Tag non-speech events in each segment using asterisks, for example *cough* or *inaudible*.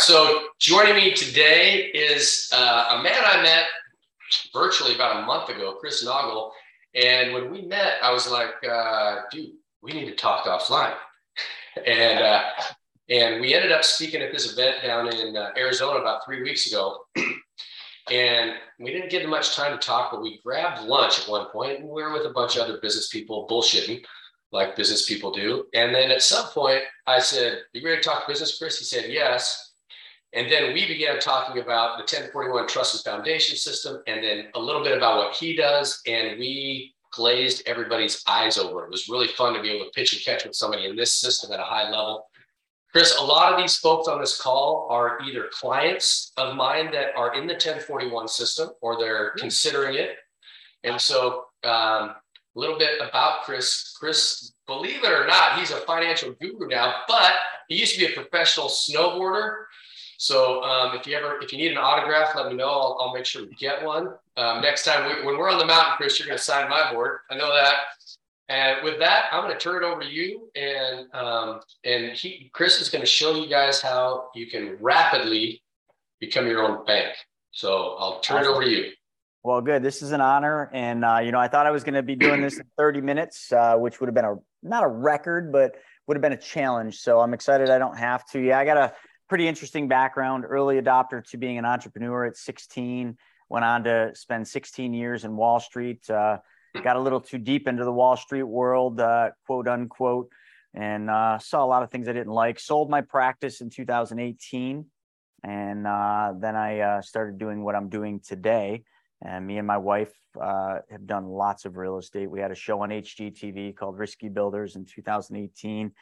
So joining me today is uh, a man I met virtually about a month ago, Chris Naugle. And when we met, I was like, uh, dude, we need to talk offline. *laughs* and uh, and we ended up speaking at this event down in uh, Arizona about three weeks ago. *clears throat* and we didn't get much time to talk, but we grabbed lunch at one point, and we were with a bunch of other business people bullshitting like business people do. And then at some point, I said, You ready to talk business, Chris? He said, Yes. And then we began talking about the 1041 Trust and Foundation System, and then a little bit about what he does. And we glazed everybody's eyes over. It was really fun to be able to pitch and catch with somebody in this system at a high level. Chris, a lot of these folks on this call are either clients of mine that are in the 1041 system or they're considering it. And so, um, a little bit about Chris. Chris, believe it or not, he's a financial guru now, but he used to be a professional snowboarder so um, if you ever, if you need an autograph, let me know. I'll, I'll make sure we get one. Um, next time we, when we're on the mountain, Chris, you're going to sign my board. I know that. And with that, I'm going to turn it over to you, and um, and he, Chris is going to show you guys how you can rapidly become your own bank. So I'll turn awesome. it over to you. Well, good. This is an honor, and uh, you know, I thought I was going to be doing this in *clears throat* 30 minutes, uh, which would have been a not a record, but would have been a challenge. So I'm excited I don't have to. Yeah, I got to pretty interesting background, early adopter to being an entrepreneur at 16, went on to spend 16 years in Wall Street, uh, got a little too deep into the Wall Street world, uh, quote unquote, and uh, saw a lot of things I didn't like. Sold my practice in 2018. And uh, then I uh, started doing what I'm doing today. And me and my wife uh, have done lots of real estate. We had a show on HGTV called Risky Builders in 2018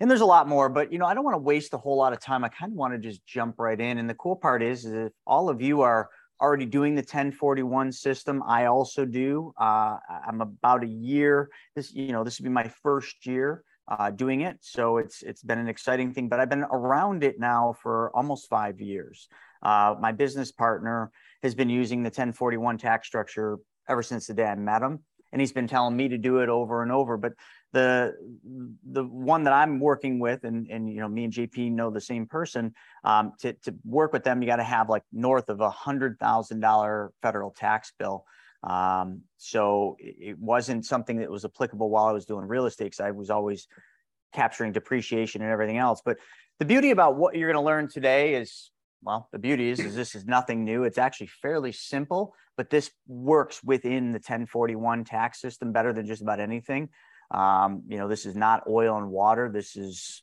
and there's a lot more but you know i don't want to waste a whole lot of time. I kind of want to just jump right in. And the cool part is, is if all of you are already doing the 1041 system i also do. Uh, i'm about a year this you know this would be my first year uh, doing it. So it's it's been an exciting thing but i've been around it now for almost five years. Uh, my business partner has been using the 1041 tax structure ever since the day i met him and he's been telling me to do it over and over but the the one that I'm working with, and and you know, me and JP know the same person. Um, to to work with them, you got to have like north of a hundred thousand dollar federal tax bill. Um, so it wasn't something that was applicable while I was doing real estate because I was always capturing depreciation and everything else. But the beauty about what you're going to learn today is well, the beauty is, is this is nothing new. It's actually fairly simple, but this works within the 1041 tax system better than just about anything. Um, you know, this is not oil and water. This is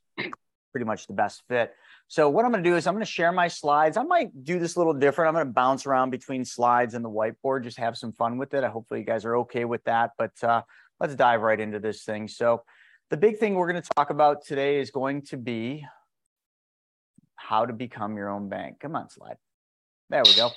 pretty much the best fit. So what I'm going to do is I'm going to share my slides. I might do this a little different. I'm going to bounce around between slides and the whiteboard, just have some fun with it. I hopefully you guys are okay with that, but uh, let's dive right into this thing. So the big thing we're going to talk about today is going to be how to become your own bank. Come on, slide. There we go.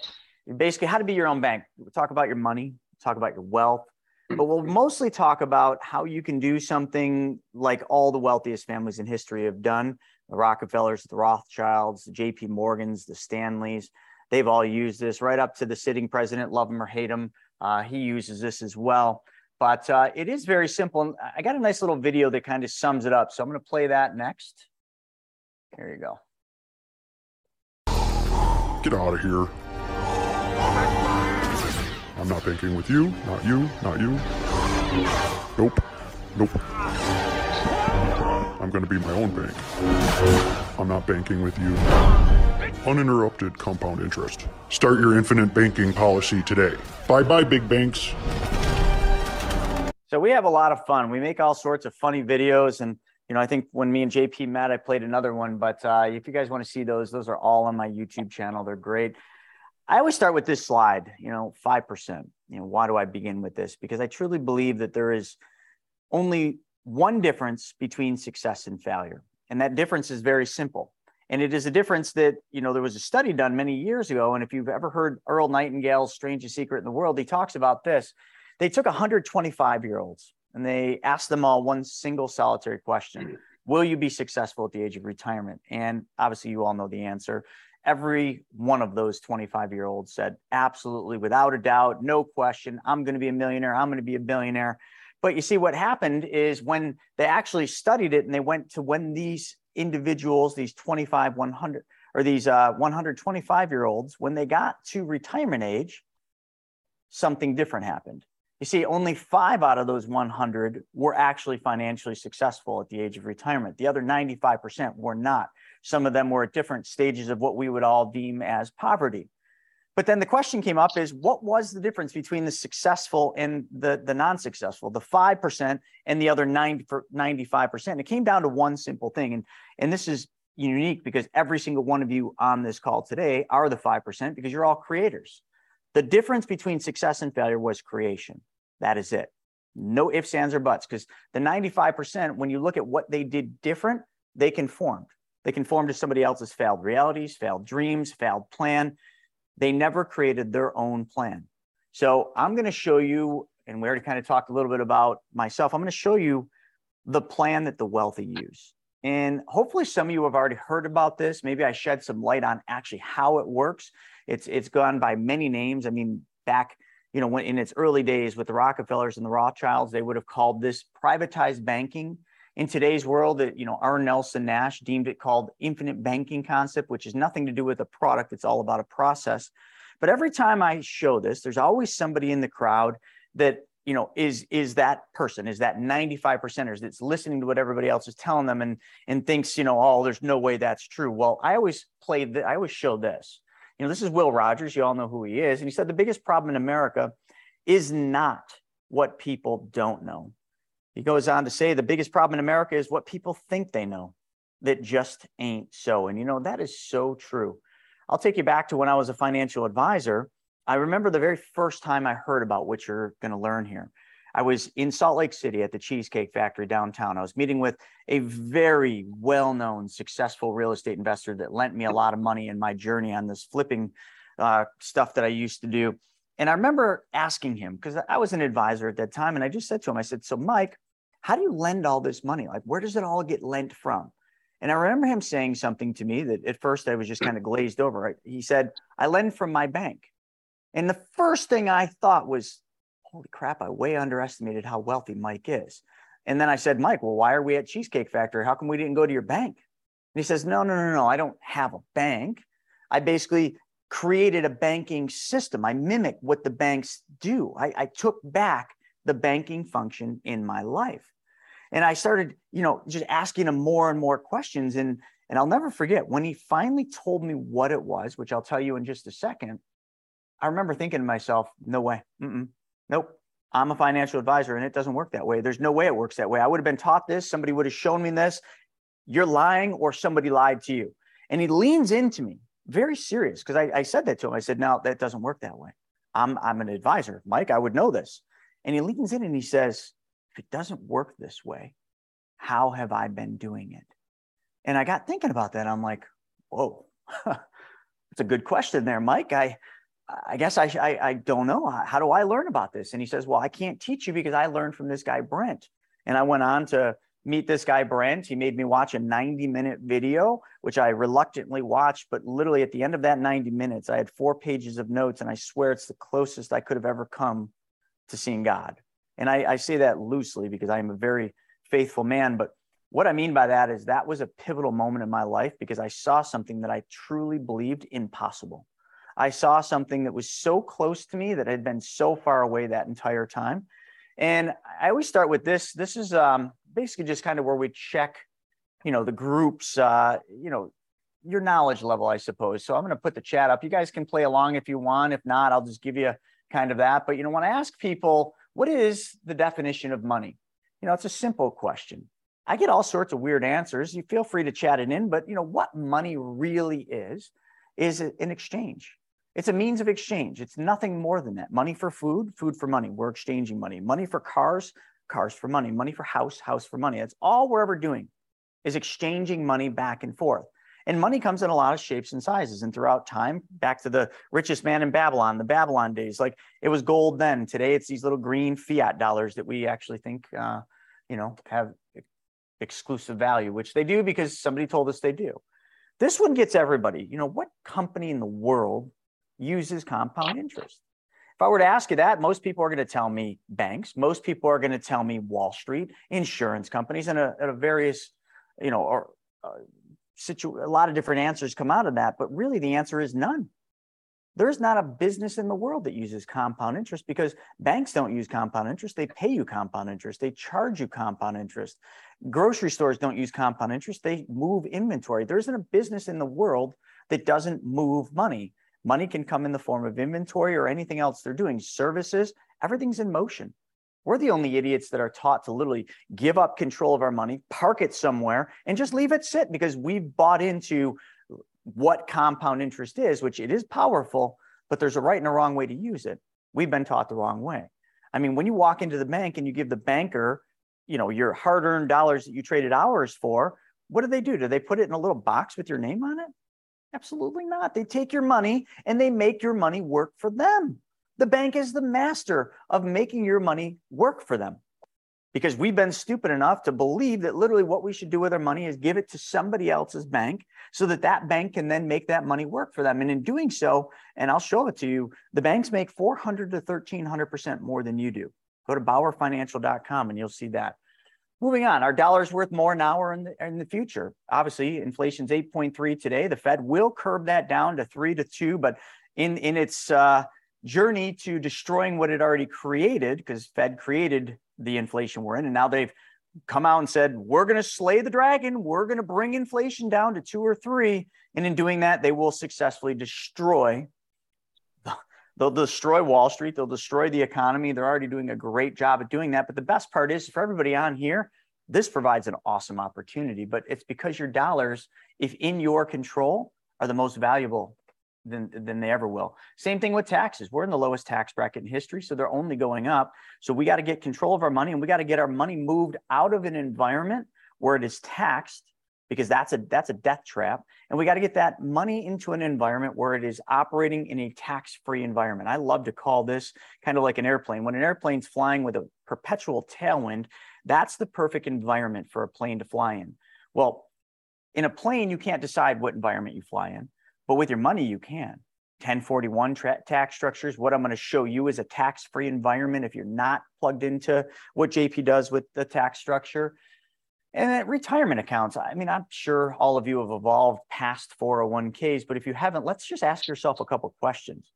Basically, how to be your own bank. We'll talk about your money, talk about your wealth, but we'll mostly talk about how you can do something like all the wealthiest families in history have done the Rockefellers, the Rothschilds, the JP Morgans, the Stanleys. They've all used this right up to the sitting president, love him or hate him. Uh, he uses this as well. But uh, it is very simple. I got a nice little video that kind of sums it up. So I'm going to play that next. Here you go. Get out of here. I'm not banking with you, not you, not you. Nope, nope. I'm gonna be my own bank. I'm not banking with you. Uninterrupted compound interest. Start your infinite banking policy today. Bye bye, big banks. So we have a lot of fun. We make all sorts of funny videos and you know, I think when me and JP met, I played another one. But uh, if you guys want to see those, those are all on my YouTube channel. They're great. I always start with this slide, you know, 5%. You know, why do I begin with this? Because I truly believe that there is only one difference between success and failure. And that difference is very simple. And it is a difference that, you know, there was a study done many years ago. And if you've ever heard Earl Nightingale's Strangest Secret in the World, he talks about this. They took 125 year olds and they asked them all one single solitary question Will you be successful at the age of retirement? And obviously, you all know the answer every one of those 25 year olds said, absolutely, without a doubt, no question, I'm going to be a millionaire, I'm going to be a billionaire. But you see, what happened is when they actually studied it and they went to when these individuals, these 25, 100, or these uh, 125 year olds, when they got to retirement age, something different happened. You see, only five out of those 100 were actually financially successful at the age of retirement. The other 95% were not. Some of them were at different stages of what we would all deem as poverty. But then the question came up is what was the difference between the successful and the, the non-successful, the 5% and the other 90, 95%? It came down to one simple thing. And, and this is unique because every single one of you on this call today are the 5% because you're all creators. The difference between success and failure was creation. That is it. No ifs, ands, or buts. Because the 95%, when you look at what they did different, they conformed. They conformed to somebody else's failed realities, failed dreams, failed plan. They never created their own plan. So I'm going to show you, and we already kind of talked a little bit about myself. I'm going to show you the plan that the wealthy use. And hopefully some of you have already heard about this. Maybe I shed some light on actually how it works. It's it's gone by many names. I mean, back you know, when in its early days with the Rockefellers and the Rothschilds, they would have called this privatized banking. In today's world, that you know, R. Nelson Nash deemed it called infinite banking concept, which is nothing to do with a product. It's all about a process. But every time I show this, there's always somebody in the crowd that you know is is that person is that 95 percenters that's listening to what everybody else is telling them and and thinks you know oh there's no way that's true well i always play that i always show this you know, this is Will Rogers. You all know who he is. And he said the biggest problem in America is not what people don't know. He goes on to say the biggest problem in America is what people think they know that just ain't so. And you know, that is so true. I'll take you back to when I was a financial advisor. I remember the very first time I heard about what you're going to learn here. I was in Salt Lake City at the Cheesecake Factory downtown. I was meeting with a very well known, successful real estate investor that lent me a lot of money in my journey on this flipping uh, stuff that I used to do. And I remember asking him, because I was an advisor at that time, and I just said to him, I said, So, Mike, how do you lend all this money? Like, where does it all get lent from? And I remember him saying something to me that at first I was just kind of glazed over. He said, I lend from my bank. And the first thing I thought was, holy crap, I way underestimated how wealthy Mike is. And then I said, Mike, well, why are we at Cheesecake Factory? How come we didn't go to your bank? And he says, no, no, no, no, I don't have a bank. I basically created a banking system. I mimic what the banks do. I, I took back the banking function in my life. And I started, you know, just asking him more and more questions. And, and I'll never forget when he finally told me what it was, which I'll tell you in just a second. I remember thinking to myself, no way. Mm-mm. Nope. I'm a financial advisor and it doesn't work that way. There's no way it works that way. I would have been taught this. Somebody would have shown me this. You're lying or somebody lied to you. And he leans into me, very serious, because I, I, said that to him. I said, no, that doesn't work that way. I'm, I'm an advisor. Mike, I would know this. And he leans in and he says, if it doesn't work this way, how have I been doing it? And I got thinking about that. I'm like, whoa, *laughs* that's a good question there, Mike. I, I guess I, I, I don't know. How do I learn about this? And he says, Well, I can't teach you because I learned from this guy, Brent. And I went on to meet this guy, Brent. He made me watch a 90 minute video, which I reluctantly watched. But literally at the end of that 90 minutes, I had four pages of notes. And I swear it's the closest I could have ever come to seeing God. And I, I say that loosely because I am a very faithful man. But what I mean by that is that was a pivotal moment in my life because I saw something that I truly believed impossible. I saw something that was so close to me that had been so far away that entire time. And I always start with this. This is um, basically just kind of where we check, you know, the groups, uh, you know, your knowledge level, I suppose. So I'm going to put the chat up. You guys can play along if you want. If not, I'll just give you kind of that. But, you know, when I ask people, what is the definition of money? You know, it's a simple question. I get all sorts of weird answers. You feel free to chat it in, but, you know, what money really is, is an exchange. It's a means of exchange. It's nothing more than that. Money for food, food for money. We're exchanging money. Money for cars, cars for money. Money for house, house for money. That's all we're ever doing is exchanging money back and forth. And money comes in a lot of shapes and sizes. And throughout time, back to the richest man in Babylon, the Babylon days, like it was gold then. Today, it's these little green fiat dollars that we actually think, uh, you know, have exclusive value, which they do because somebody told us they do. This one gets everybody. You know, what company in the world uses compound interest. If I were to ask you that, most people are going to tell me banks. Most people are going to tell me Wall Street, insurance companies, and a, a various, you know, or uh, situ- a lot of different answers come out of that, but really the answer is none. There's not a business in the world that uses compound interest because banks don't use compound interest. They pay you compound interest. They charge you compound interest. Grocery stores don't use compound interest. They move inventory. There isn't a business in the world that doesn't move money. Money can come in the form of inventory or anything else they're doing, services, everything's in motion. We're the only idiots that are taught to literally give up control of our money, park it somewhere, and just leave it sit because we've bought into what compound interest is, which it is powerful, but there's a right and a wrong way to use it. We've been taught the wrong way. I mean, when you walk into the bank and you give the banker, you know, your hard-earned dollars that you traded hours for, what do they do? Do they put it in a little box with your name on it? Absolutely not. They take your money and they make your money work for them. The bank is the master of making your money work for them because we've been stupid enough to believe that literally what we should do with our money is give it to somebody else's bank so that that bank can then make that money work for them and in doing so and i'll show it to you the banks make 400 to 1300% more than you do go to bauerfinancial.com and you'll see that moving on our dollar's worth more now or in the, in the future obviously inflation's 8.3 today the fed will curb that down to 3 to 2 but in in its uh, journey to destroying what it already created because fed created the inflation we're in. And now they've come out and said, we're going to slay the dragon. We're going to bring inflation down to two or three. And in doing that, they will successfully destroy. They'll destroy Wall Street. They'll destroy the economy. They're already doing a great job at doing that. But the best part is for everybody on here, this provides an awesome opportunity. But it's because your dollars, if in your control, are the most valuable than, than they ever will. Same thing with taxes. We're in the lowest tax bracket in history, so they're only going up. So we got to get control of our money and we got to get our money moved out of an environment where it is taxed because that's a that's a death trap and we got to get that money into an environment where it is operating in a tax-free environment i love to call this kind of like an airplane when an airplane's flying with a perpetual tailwind that's the perfect environment for a plane to fly in well in a plane you can't decide what environment you fly in but with your money, you can. 1041 tra- tax structures. What I'm going to show you is a tax free environment if you're not plugged into what JP does with the tax structure. And retirement accounts. I mean, I'm sure all of you have evolved past 401ks, but if you haven't, let's just ask yourself a couple questions.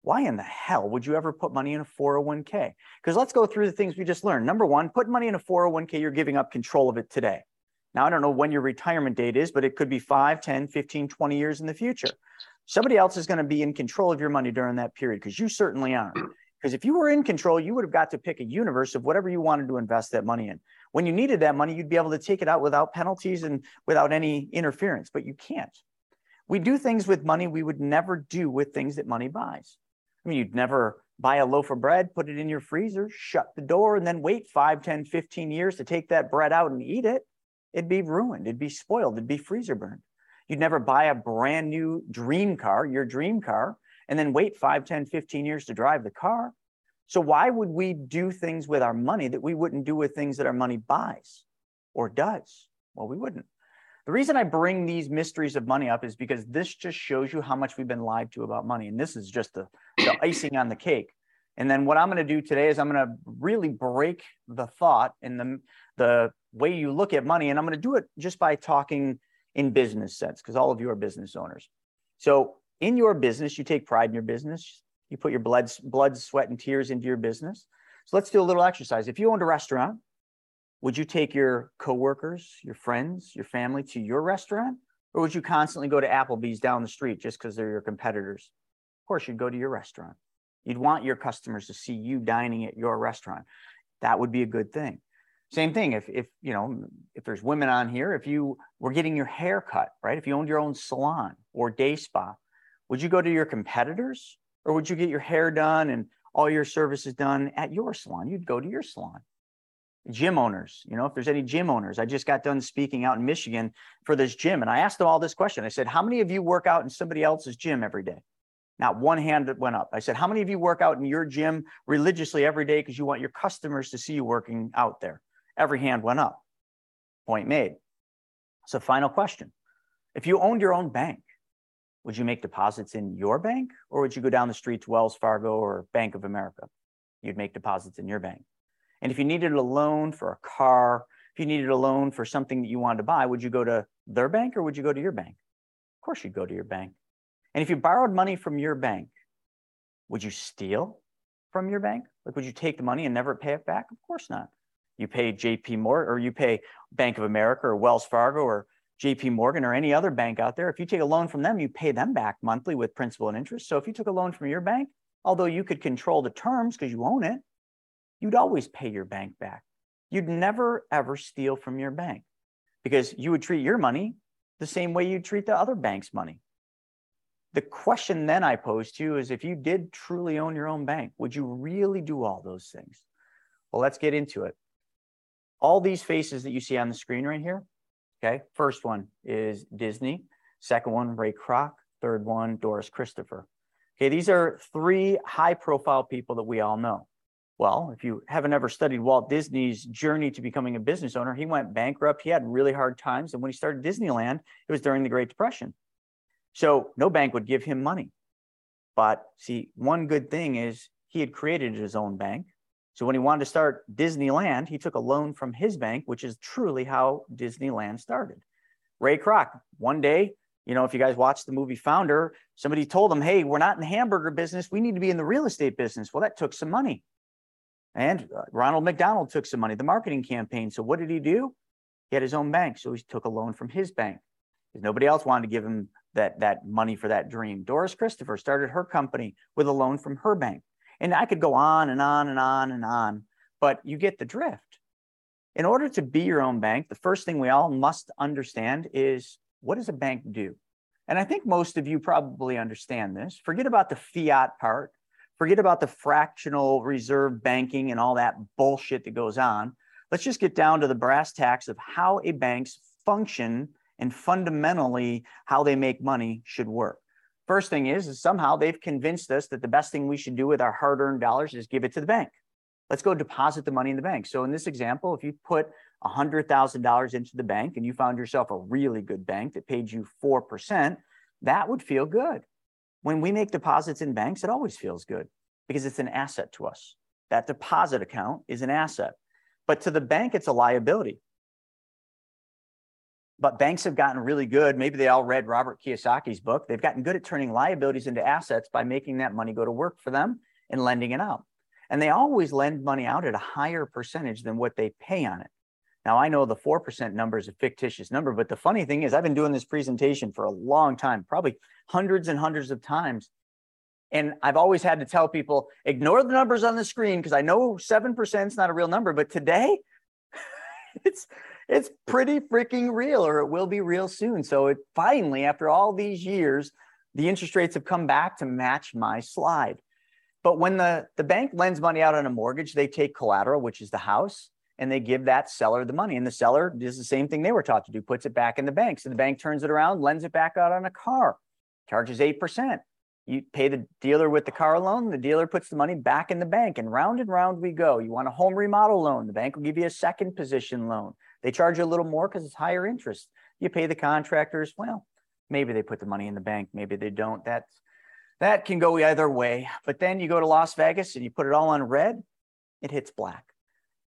Why in the hell would you ever put money in a 401k? Because let's go through the things we just learned. Number one, put money in a 401k, you're giving up control of it today. Now, I don't know when your retirement date is, but it could be 5, 10, 15, 20 years in the future. Somebody else is going to be in control of your money during that period because you certainly aren't. Because if you were in control, you would have got to pick a universe of whatever you wanted to invest that money in. When you needed that money, you'd be able to take it out without penalties and without any interference, but you can't. We do things with money we would never do with things that money buys. I mean, you'd never buy a loaf of bread, put it in your freezer, shut the door, and then wait 5, 10, 15 years to take that bread out and eat it it'd be ruined, it'd be spoiled, it'd be freezer burned. You'd never buy a brand new dream car, your dream car, and then wait 5, 10, 15 years to drive the car. So why would we do things with our money that we wouldn't do with things that our money buys or does? Well, we wouldn't. The reason I bring these mysteries of money up is because this just shows you how much we've been lied to about money. And this is just the, the *clears throat* icing on the cake. And then what I'm going to do today is I'm going to really break the thought and the, the way you look at money. And I'm going to do it just by talking in business sense, because all of you are business owners. So in your business, you take pride in your business. You put your blood, blood, sweat, and tears into your business. So let's do a little exercise. If you owned a restaurant, would you take your coworkers, your friends, your family to your restaurant? Or would you constantly go to Applebee's down the street just because they're your competitors? Of course, you'd go to your restaurant. You'd want your customers to see you dining at your restaurant. That would be a good thing. Same thing if if you know if there's women on here, if you were getting your hair cut, right? If you owned your own salon or day spa, would you go to your competitors or would you get your hair done and all your services done at your salon? You'd go to your salon. Gym owners, you know, if there's any gym owners, I just got done speaking out in Michigan for this gym and I asked them all this question. I said, How many of you work out in somebody else's gym every day? Not one hand that went up. I said, How many of you work out in your gym religiously every day because you want your customers to see you working out there? Every hand went up. Point made. So, final question. If you owned your own bank, would you make deposits in your bank or would you go down the street to Wells Fargo or Bank of America? You'd make deposits in your bank. And if you needed a loan for a car, if you needed a loan for something that you wanted to buy, would you go to their bank or would you go to your bank? Of course, you'd go to your bank. And if you borrowed money from your bank, would you steal from your bank? Like, would you take the money and never pay it back? Of course not. You pay JP Morgan or you pay Bank of America or Wells Fargo or JP Morgan or any other bank out there. If you take a loan from them, you pay them back monthly with principal and interest. So if you took a loan from your bank, although you could control the terms because you own it, you'd always pay your bank back. You'd never ever steal from your bank because you would treat your money the same way you treat the other bank's money. The question then I pose to you is if you did truly own your own bank, would you really do all those things? Well, let's get into it. All these faces that you see on the screen right here, okay, first one is Disney, second one, Ray Kroc, third one, Doris Christopher. Okay, these are three high profile people that we all know. Well, if you haven't ever studied Walt Disney's journey to becoming a business owner, he went bankrupt. He had really hard times. And when he started Disneyland, it was during the Great Depression. So no bank would give him money. But see, one good thing is he had created his own bank. So when he wanted to start Disneyland, he took a loan from his bank, which is truly how Disneyland started. Ray Kroc, one day, you know, if you guys watched the movie Founder, somebody told him, hey, we're not in the hamburger business. We need to be in the real estate business. Well, that took some money. And uh, Ronald McDonald took some money, the marketing campaign. So what did he do? He had his own bank. So he took a loan from his bank because nobody else wanted to give him that, that money for that dream. Doris Christopher started her company with a loan from her bank. And I could go on and on and on and on, but you get the drift. In order to be your own bank, the first thing we all must understand is what does a bank do? And I think most of you probably understand this. Forget about the fiat part, forget about the fractional reserve banking and all that bullshit that goes on. Let's just get down to the brass tacks of how a bank's function and fundamentally how they make money should work. First thing is, is somehow they've convinced us that the best thing we should do with our hard earned dollars is give it to the bank. Let's go deposit the money in the bank. So in this example, if you put $100,000 into the bank and you found yourself a really good bank that paid you 4%, that would feel good. When we make deposits in banks, it always feels good because it's an asset to us. That deposit account is an asset. But to the bank, it's a liability. But banks have gotten really good. Maybe they all read Robert Kiyosaki's book. They've gotten good at turning liabilities into assets by making that money go to work for them and lending it out. And they always lend money out at a higher percentage than what they pay on it. Now, I know the 4% number is a fictitious number, but the funny thing is, I've been doing this presentation for a long time, probably hundreds and hundreds of times. And I've always had to tell people ignore the numbers on the screen because I know 7% is not a real number, but today *laughs* it's it's pretty freaking real, or it will be real soon. So it finally, after all these years, the interest rates have come back to match my slide. But when the, the bank lends money out on a mortgage, they take collateral, which is the house, and they give that seller the money. And the seller does the same thing they were taught to do, puts it back in the bank. So the bank turns it around, lends it back out on a car, charges 8%. You pay the dealer with the car loan, the dealer puts the money back in the bank, and round and round we go. You want a home remodel loan, the bank will give you a second position loan. They charge you a little more because it's higher interest. You pay the contractors. Well, maybe they put the money in the bank, maybe they don't. That's that can go either way. But then you go to Las Vegas and you put it all on red, it hits black.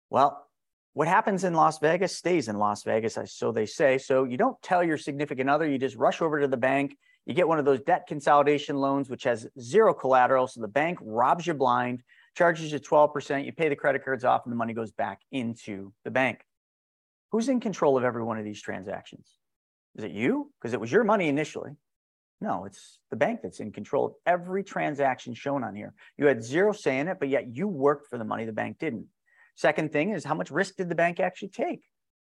Well, what happens in Las Vegas stays in Las Vegas, so they say. So you don't tell your significant other, you just rush over to the bank. You get one of those debt consolidation loans, which has zero collateral. So the bank robs you blind, charges you 12%. You pay the credit cards off, and the money goes back into the bank. Who's in control of every one of these transactions? Is it you? Because it was your money initially. No, it's the bank that's in control of every transaction shown on here. You had zero say in it, but yet you worked for the money, the bank didn't. Second thing is how much risk did the bank actually take?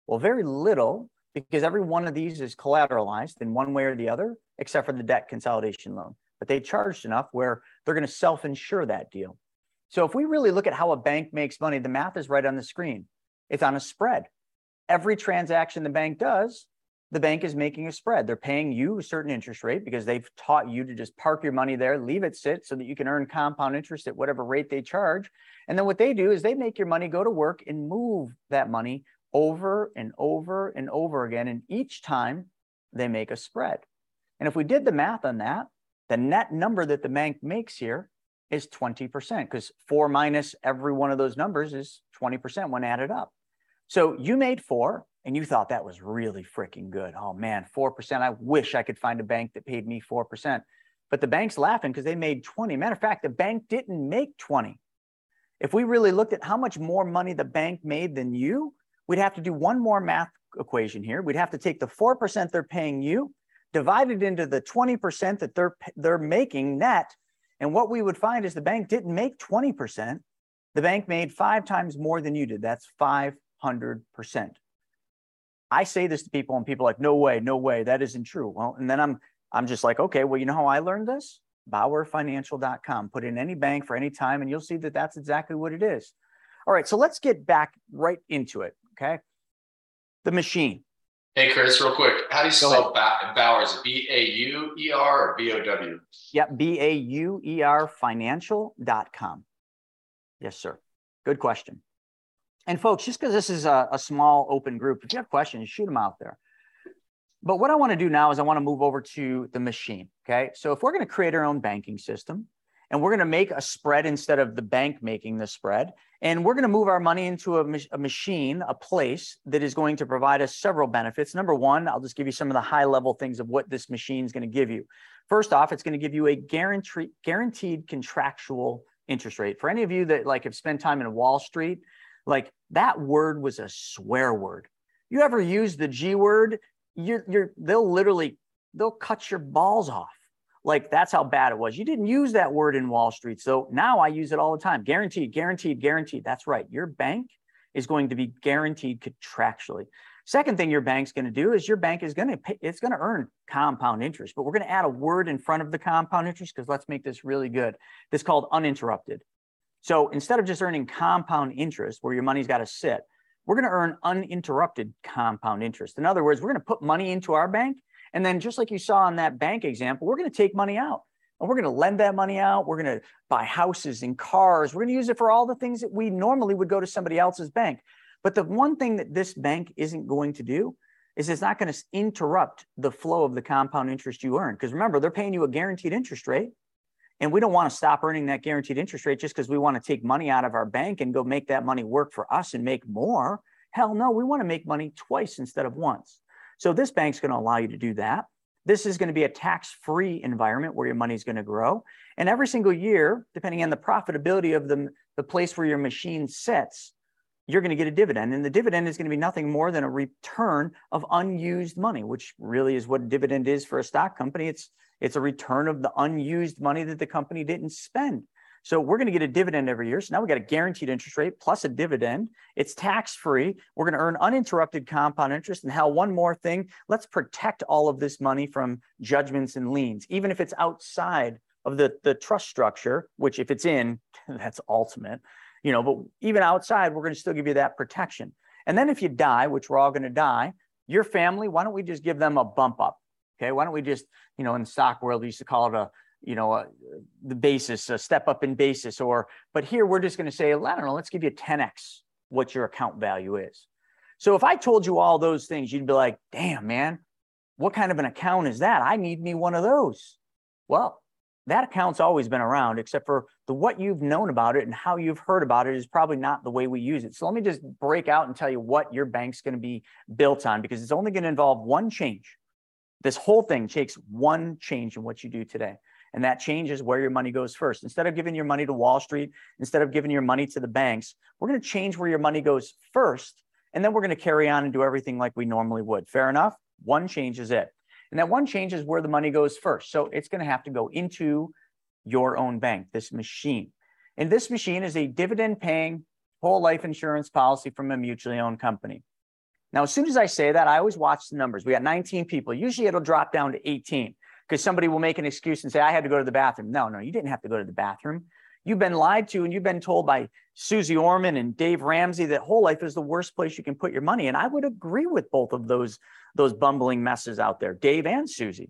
Well, very little, because every one of these is collateralized in one way or the other, except for the debt consolidation loan. But they charged enough where they're going to self insure that deal. So if we really look at how a bank makes money, the math is right on the screen. It's on a spread every transaction the bank does, the bank is making a spread. They're paying you a certain interest rate because they've taught you to just park your money there, leave it sit so that you can earn compound interest at whatever rate they charge. And then what they do is they make your money go to work and move that money over and over and over again. And each time they make a spread. And if we did the math on that, the net number that the bank makes here is 20% because four minus every one of those numbers is 20% when added up. So you made four and you thought that was really freaking good. Oh man, 4%. I wish I could find a bank that paid me 4%. But the bank's laughing because they made 20. Matter of fact, the bank didn't make 20. If we really looked at how much more money the bank made than you, we'd have to do one more math equation here. We'd have to take the 4% they're paying you, divide it into the 20% that they're they're making net, and what we would find is the bank didn't make 20%. The bank made 5 times more than you did. That's 500%. I say this to people and people are like, no way, no way, that isn't true. Well, and then I'm I'm just like, okay, well, you know how I learned this? BauerFinancial.com. Put in any bank for any time, and you'll see that that's exactly what it is. All right, so let's get back right into it. Okay, the machine. Hey, Chris, real quick, how do you spell ba- Bauer? B A U E R or B O W? Yep, B A U E R Financial.com. Yes, sir. Good question. And folks, just because this is a, a, small open group, if you have questions, shoot them out there. But what I want to do now is I want to move over to the machine. Okay. So if we're going to create our own banking system and we're going to make a spread instead of the bank making the spread, and we're going to move our money into a, a machine, a place that is going to provide us several benefits. Number one, I'll just give you some of the high level things of what this machine is going to give you. First off, it's going to give you a guaranteed, guaranteed contractual interest rate. For any of you that like have spent time in Wall Street, like that word was a swear word. You ever use the G word? You're, you're, they'll literally, they'll cut your balls off. Like that's how bad it was. You didn't use that word in Wall Street. So now I use it all the time. Guaranteed, guaranteed, guaranteed. That's right. Your bank is going to be guaranteed contractually. Second thing your bank's going to do is your bank is going to pay, it's going to earn compound interest, but we're going to add a word in front of the compound interest because let's make this really good. This called uninterrupted. So instead of just earning compound interest where your money's got to sit, we're going to earn uninterrupted compound interest. In other words, we're going to put money into our bank. And then just like you saw in that bank example, we're going to take money out and we're going to lend that money out. We're going to buy houses and cars. We're going to use it for all the things that we normally would go to somebody else's bank. But the one thing that this bank isn't going to do is it's not going to interrupt the flow of the compound interest you earn. Because remember, they're paying you a guaranteed interest rate. And we don't want to stop earning that guaranteed interest rate just because we want to take money out of our bank and go make that money work for us and make more. Hell no, we want to make money twice instead of once. So this bank's going to allow you to do that. This is going to be a tax free environment where your money is going to grow. And every single year, depending on the profitability of the, the place where your machine sits, you're going to get a dividend. And the dividend is going to be nothing more than a return of unused money, which really is what a dividend is for a stock company. It's it's a return of the unused money that the company didn't spend. So we're going to get a dividend every year. So now we got a guaranteed interest rate plus a dividend. It's tax free. We're going to earn uninterrupted compound interest. And how one more thing, let's protect all of this money from judgments and liens, even if it's outside of the, the trust structure, which if it's in, *laughs* that's ultimate, you know, but even outside, we're going to still give you that protection. And then if you die, which we're all going to die, your family, why don't we just give them a bump up? Okay, why don't we just, you know, in the stock world, we used to call it a, you know, a, the basis, a step up in basis, or, but here we're just going to say, I don't know, let's give you 10x what your account value is. So if I told you all those things, you'd be like, damn, man, what kind of an account is that? I need me one of those. Well, that account's always been around, except for the what you've known about it and how you've heard about it is probably not the way we use it. So let me just break out and tell you what your bank's going to be built on because it's only going to involve one change. This whole thing takes one change in what you do today. And that change is where your money goes first. Instead of giving your money to Wall Street, instead of giving your money to the banks, we're going to change where your money goes first. And then we're going to carry on and do everything like we normally would. Fair enough? One change is it. And that one change is where the money goes first. So it's going to have to go into your own bank, this machine. And this machine is a dividend paying whole life insurance policy from a mutually owned company. Now, as soon as I say that, I always watch the numbers. We got 19 people. Usually it'll drop down to 18 because somebody will make an excuse and say, I had to go to the bathroom. No, no, you didn't have to go to the bathroom. You've been lied to and you've been told by Suze Orman and Dave Ramsey that whole life is the worst place you can put your money. And I would agree with both of those, those bumbling messes out there, Dave and Suze.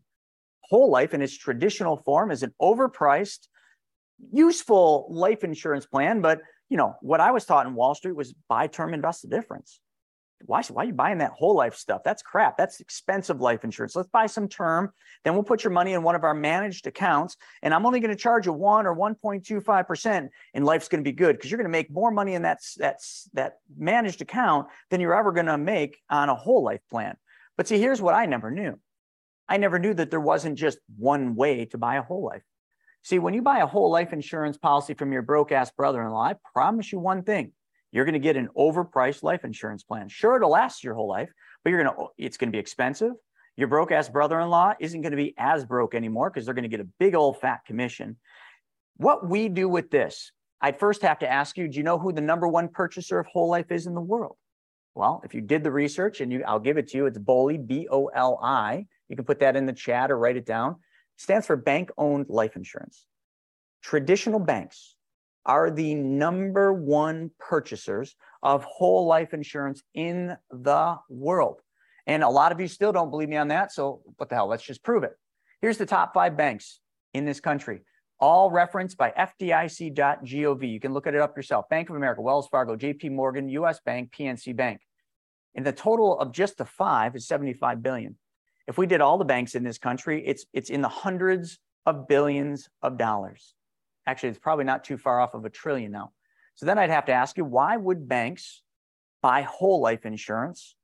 Whole life in its traditional form is an overpriced, useful life insurance plan. But you know, what I was taught in Wall Street was buy term, invest the difference. Why, why are you buying that whole life stuff? That's crap. That's expensive life insurance. Let's buy some term. Then we'll put your money in one of our managed accounts. And I'm only going to charge you one or 1.25%. And life's going to be good because you're going to make more money in that, that, that managed account than you're ever going to make on a whole life plan. But see, here's what I never knew. I never knew that there wasn't just one way to buy a whole life. See, when you buy a whole life insurance policy from your broke ass brother in law, I promise you one thing you're going to get an overpriced life insurance plan. Sure, it'll last your whole life, but you're going to, it's going to be expensive. Your broke ass brother in law isn't going to be as broke anymore because they're going to get a big old fat commission. What we do with this, I'd first have to ask you do you know who the number one purchaser of whole life is in the world? Well, if you did the research and you, I'll give it to you, it's BOLI, B O L I. You can put that in the chat or write it down. It stands for bank owned life insurance. Traditional banks, are the number one purchasers of whole life insurance in the world. And a lot of you still don't believe me on that. So what the hell? Let's just prove it. Here's the top five banks in this country, all referenced by FDIC.gov. You can look at it up yourself. Bank of America, Wells Fargo, JP Morgan, US Bank, PNC Bank. And the total of just the five is 75 billion. If we did all the banks in this country, it's, it's in the hundreds of billions of dollars. Actually, it's probably not too far off of a trillion now. So then I'd have to ask you, why would banks buy whole life insurance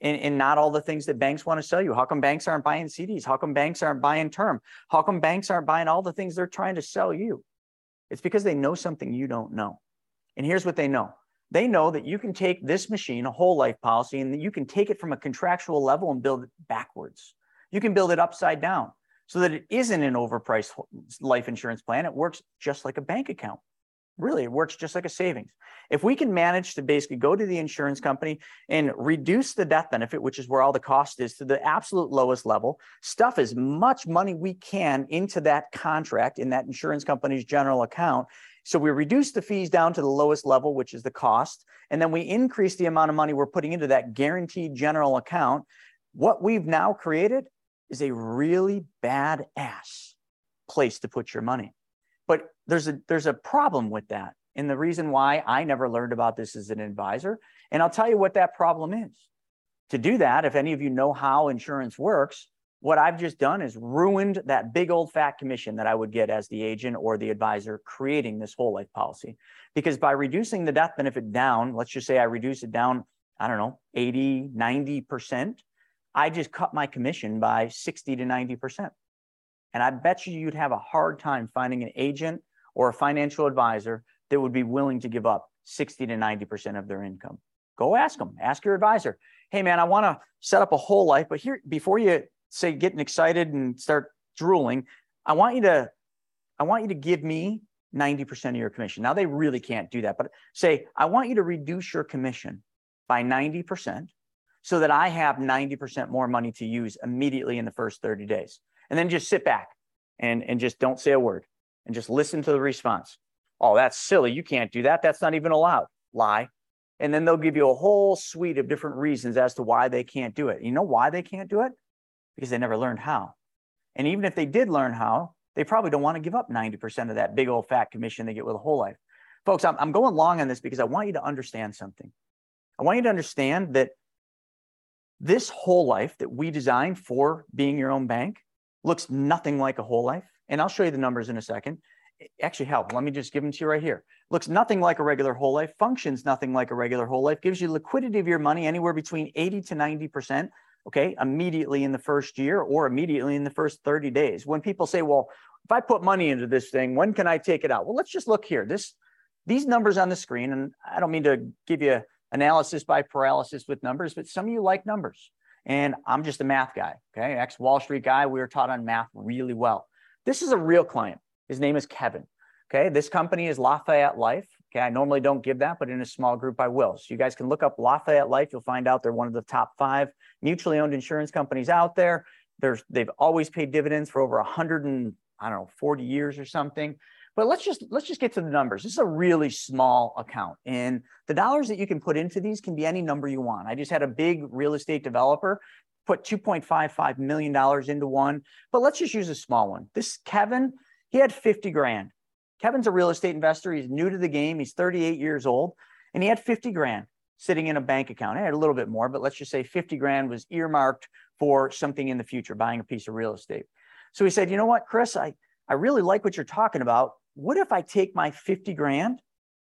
and, and not all the things that banks want to sell you? How come banks aren't buying CDs? How come banks aren't buying term? How come banks aren't buying all the things they're trying to sell you? It's because they know something you don't know. And here's what they know. They know that you can take this machine, a whole life policy, and you can take it from a contractual level and build it backwards. You can build it upside down so that it isn't an overpriced life insurance plan. It works just like a bank account. Really, it works just like a savings. If we can manage to basically go to the insurance company and reduce the death benefit, which is where all the cost is, to the absolute lowest level, stuff as much money we can into that contract in that insurance company's general account. So we reduce the fees down to the lowest level, which is the cost, and then we increase the amount of money we're putting into that guaranteed general account. What we've now created is a really bad ass place to put your money. But there's a there's a problem with that. And the reason why I never learned about this as an advisor, and I'll tell you what that problem is. To do that, if any of you know how insurance works, what I've just done is ruined that big old fat commission that I would get as the agent or the advisor creating this whole life policy. Because by reducing the death benefit down, let's just say I reduce it down, I don't know, 80, 90%, I just cut my commission by 60 to 90%. And I bet you you'd have a hard time finding an agent or a financial advisor that would be willing to give up 60 to 90% of their income. Go ask them, ask your advisor. Hey man, I want to set up a whole life, but here before you say getting excited and start drooling, I want you to I want you to give me 90% of your commission. Now they really can't do that, but say I want you to reduce your commission by 90% so that I have 90% more money to use immediately in the first 30 days. And then just sit back and, and just don't say a word and just listen to the response. Oh, that's silly. You can't do that. That's not even allowed. Lie. And then they'll give you a whole suite of different reasons as to why they can't do it. You know why they can't do it? Because they never learned how. And even if they did learn how, they probably don't want to give up 90% of that big old fat commission they get with a whole life. Folks, I'm, I'm going long on this because I want you to understand something. I want you to understand that this whole life that we designed for being your own bank looks nothing like a whole life. And I'll show you the numbers in a second. Actually, help. Let me just give them to you right here. Looks nothing like a regular whole life, functions nothing like a regular whole life, gives you liquidity of your money anywhere between 80 to 90%, okay, immediately in the first year or immediately in the first 30 days. When people say, well, if I put money into this thing, when can I take it out? Well, let's just look here. This, these numbers on the screen, and I don't mean to give you analysis by paralysis with numbers, but some of you like numbers. And I'm just a math guy, okay? Ex Wall Street guy. We were taught on math really well. This is a real client. His name is Kevin. Okay. This company is Lafayette Life. Okay. I normally don't give that, but in a small group, I will. So you guys can look up Lafayette Life. You'll find out they're one of the top five mutually owned insurance companies out there. There's, they've always paid dividends for over 100 and I don't know, 40 years or something. But let's just let's just get to the numbers. This is a really small account, and the dollars that you can put into these can be any number you want. I just had a big real estate developer put 2.55 million dollars into one, but let's just use a small one. This Kevin, he had 50 grand. Kevin's a real estate investor. He's new to the game. He's 38 years old, and he had 50 grand. sitting in a bank account. I had a little bit more, but let's just say 50 grand was earmarked for something in the future, buying a piece of real estate. So he said, you know what, Chris, I, I really like what you're talking about. What if I take my 50 grand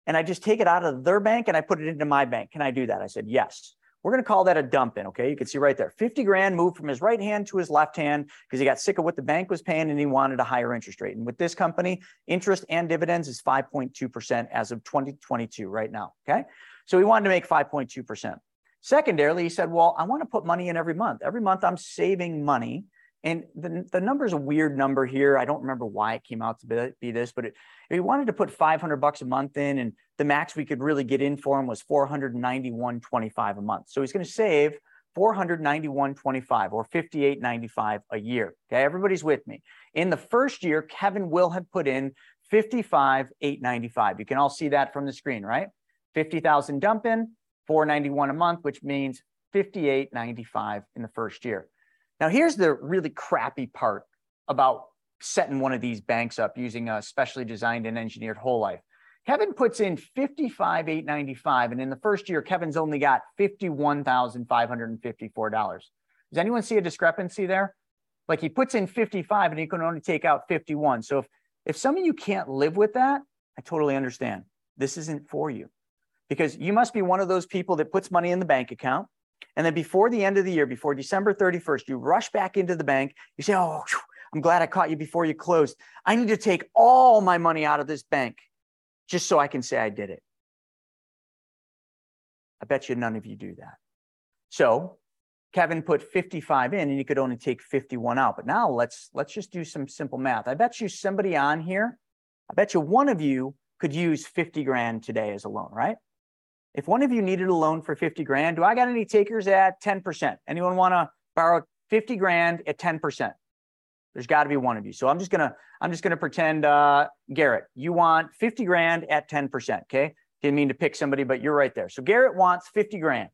and I just take it out of their bank and I put it into my bank? Can I do that? I said, yes. We're going to call that a dump in. Okay. You can see right there 50 grand moved from his right hand to his left hand because he got sick of what the bank was paying and he wanted a higher interest rate. And with this company, interest and dividends is 5.2% as of 2022 right now. Okay. So he wanted to make 5.2%. Secondarily, he said, Well, I want to put money in every month. Every month I'm saving money. And the, the number is a weird number here. I don't remember why it came out to be, be this, but it, he wanted to put 500 bucks a month in, and the max we could really get in for him was 491.25 a month. So he's going to save 491.25 or 58.95 a year. Okay, everybody's with me. In the first year, Kevin will have put in 55.895. You can all see that from the screen, right? 50,000 dump in, 491 a month, which means 58.95 in the first year. Now, here's the really crappy part about setting one of these banks up using a specially designed and engineered whole life. Kevin puts in 55,895, and in the first year, Kevin's only got $51,554. Does anyone see a discrepancy there? Like he puts in 55 and he can only take out 51. So if, if some of you can't live with that, I totally understand. This isn't for you because you must be one of those people that puts money in the bank account. And then before the end of the year, before December 31st, you rush back into the bank. You say, Oh, I'm glad I caught you before you closed. I need to take all my money out of this bank just so I can say I did it. I bet you none of you do that. So Kevin put 55 in and he could only take 51 out. But now let's let's just do some simple math. I bet you somebody on here, I bet you one of you could use 50 grand today as a loan, right? If one of you needed a loan for 50 grand, do I got any takers at 10%? Anyone want to borrow 50 grand at 10%? There's got to be one of you. So I'm just gonna I'm just gonna pretend uh, Garrett, you want 50 grand at 10%. Okay, didn't mean to pick somebody, but you're right there. So Garrett wants 50 grand.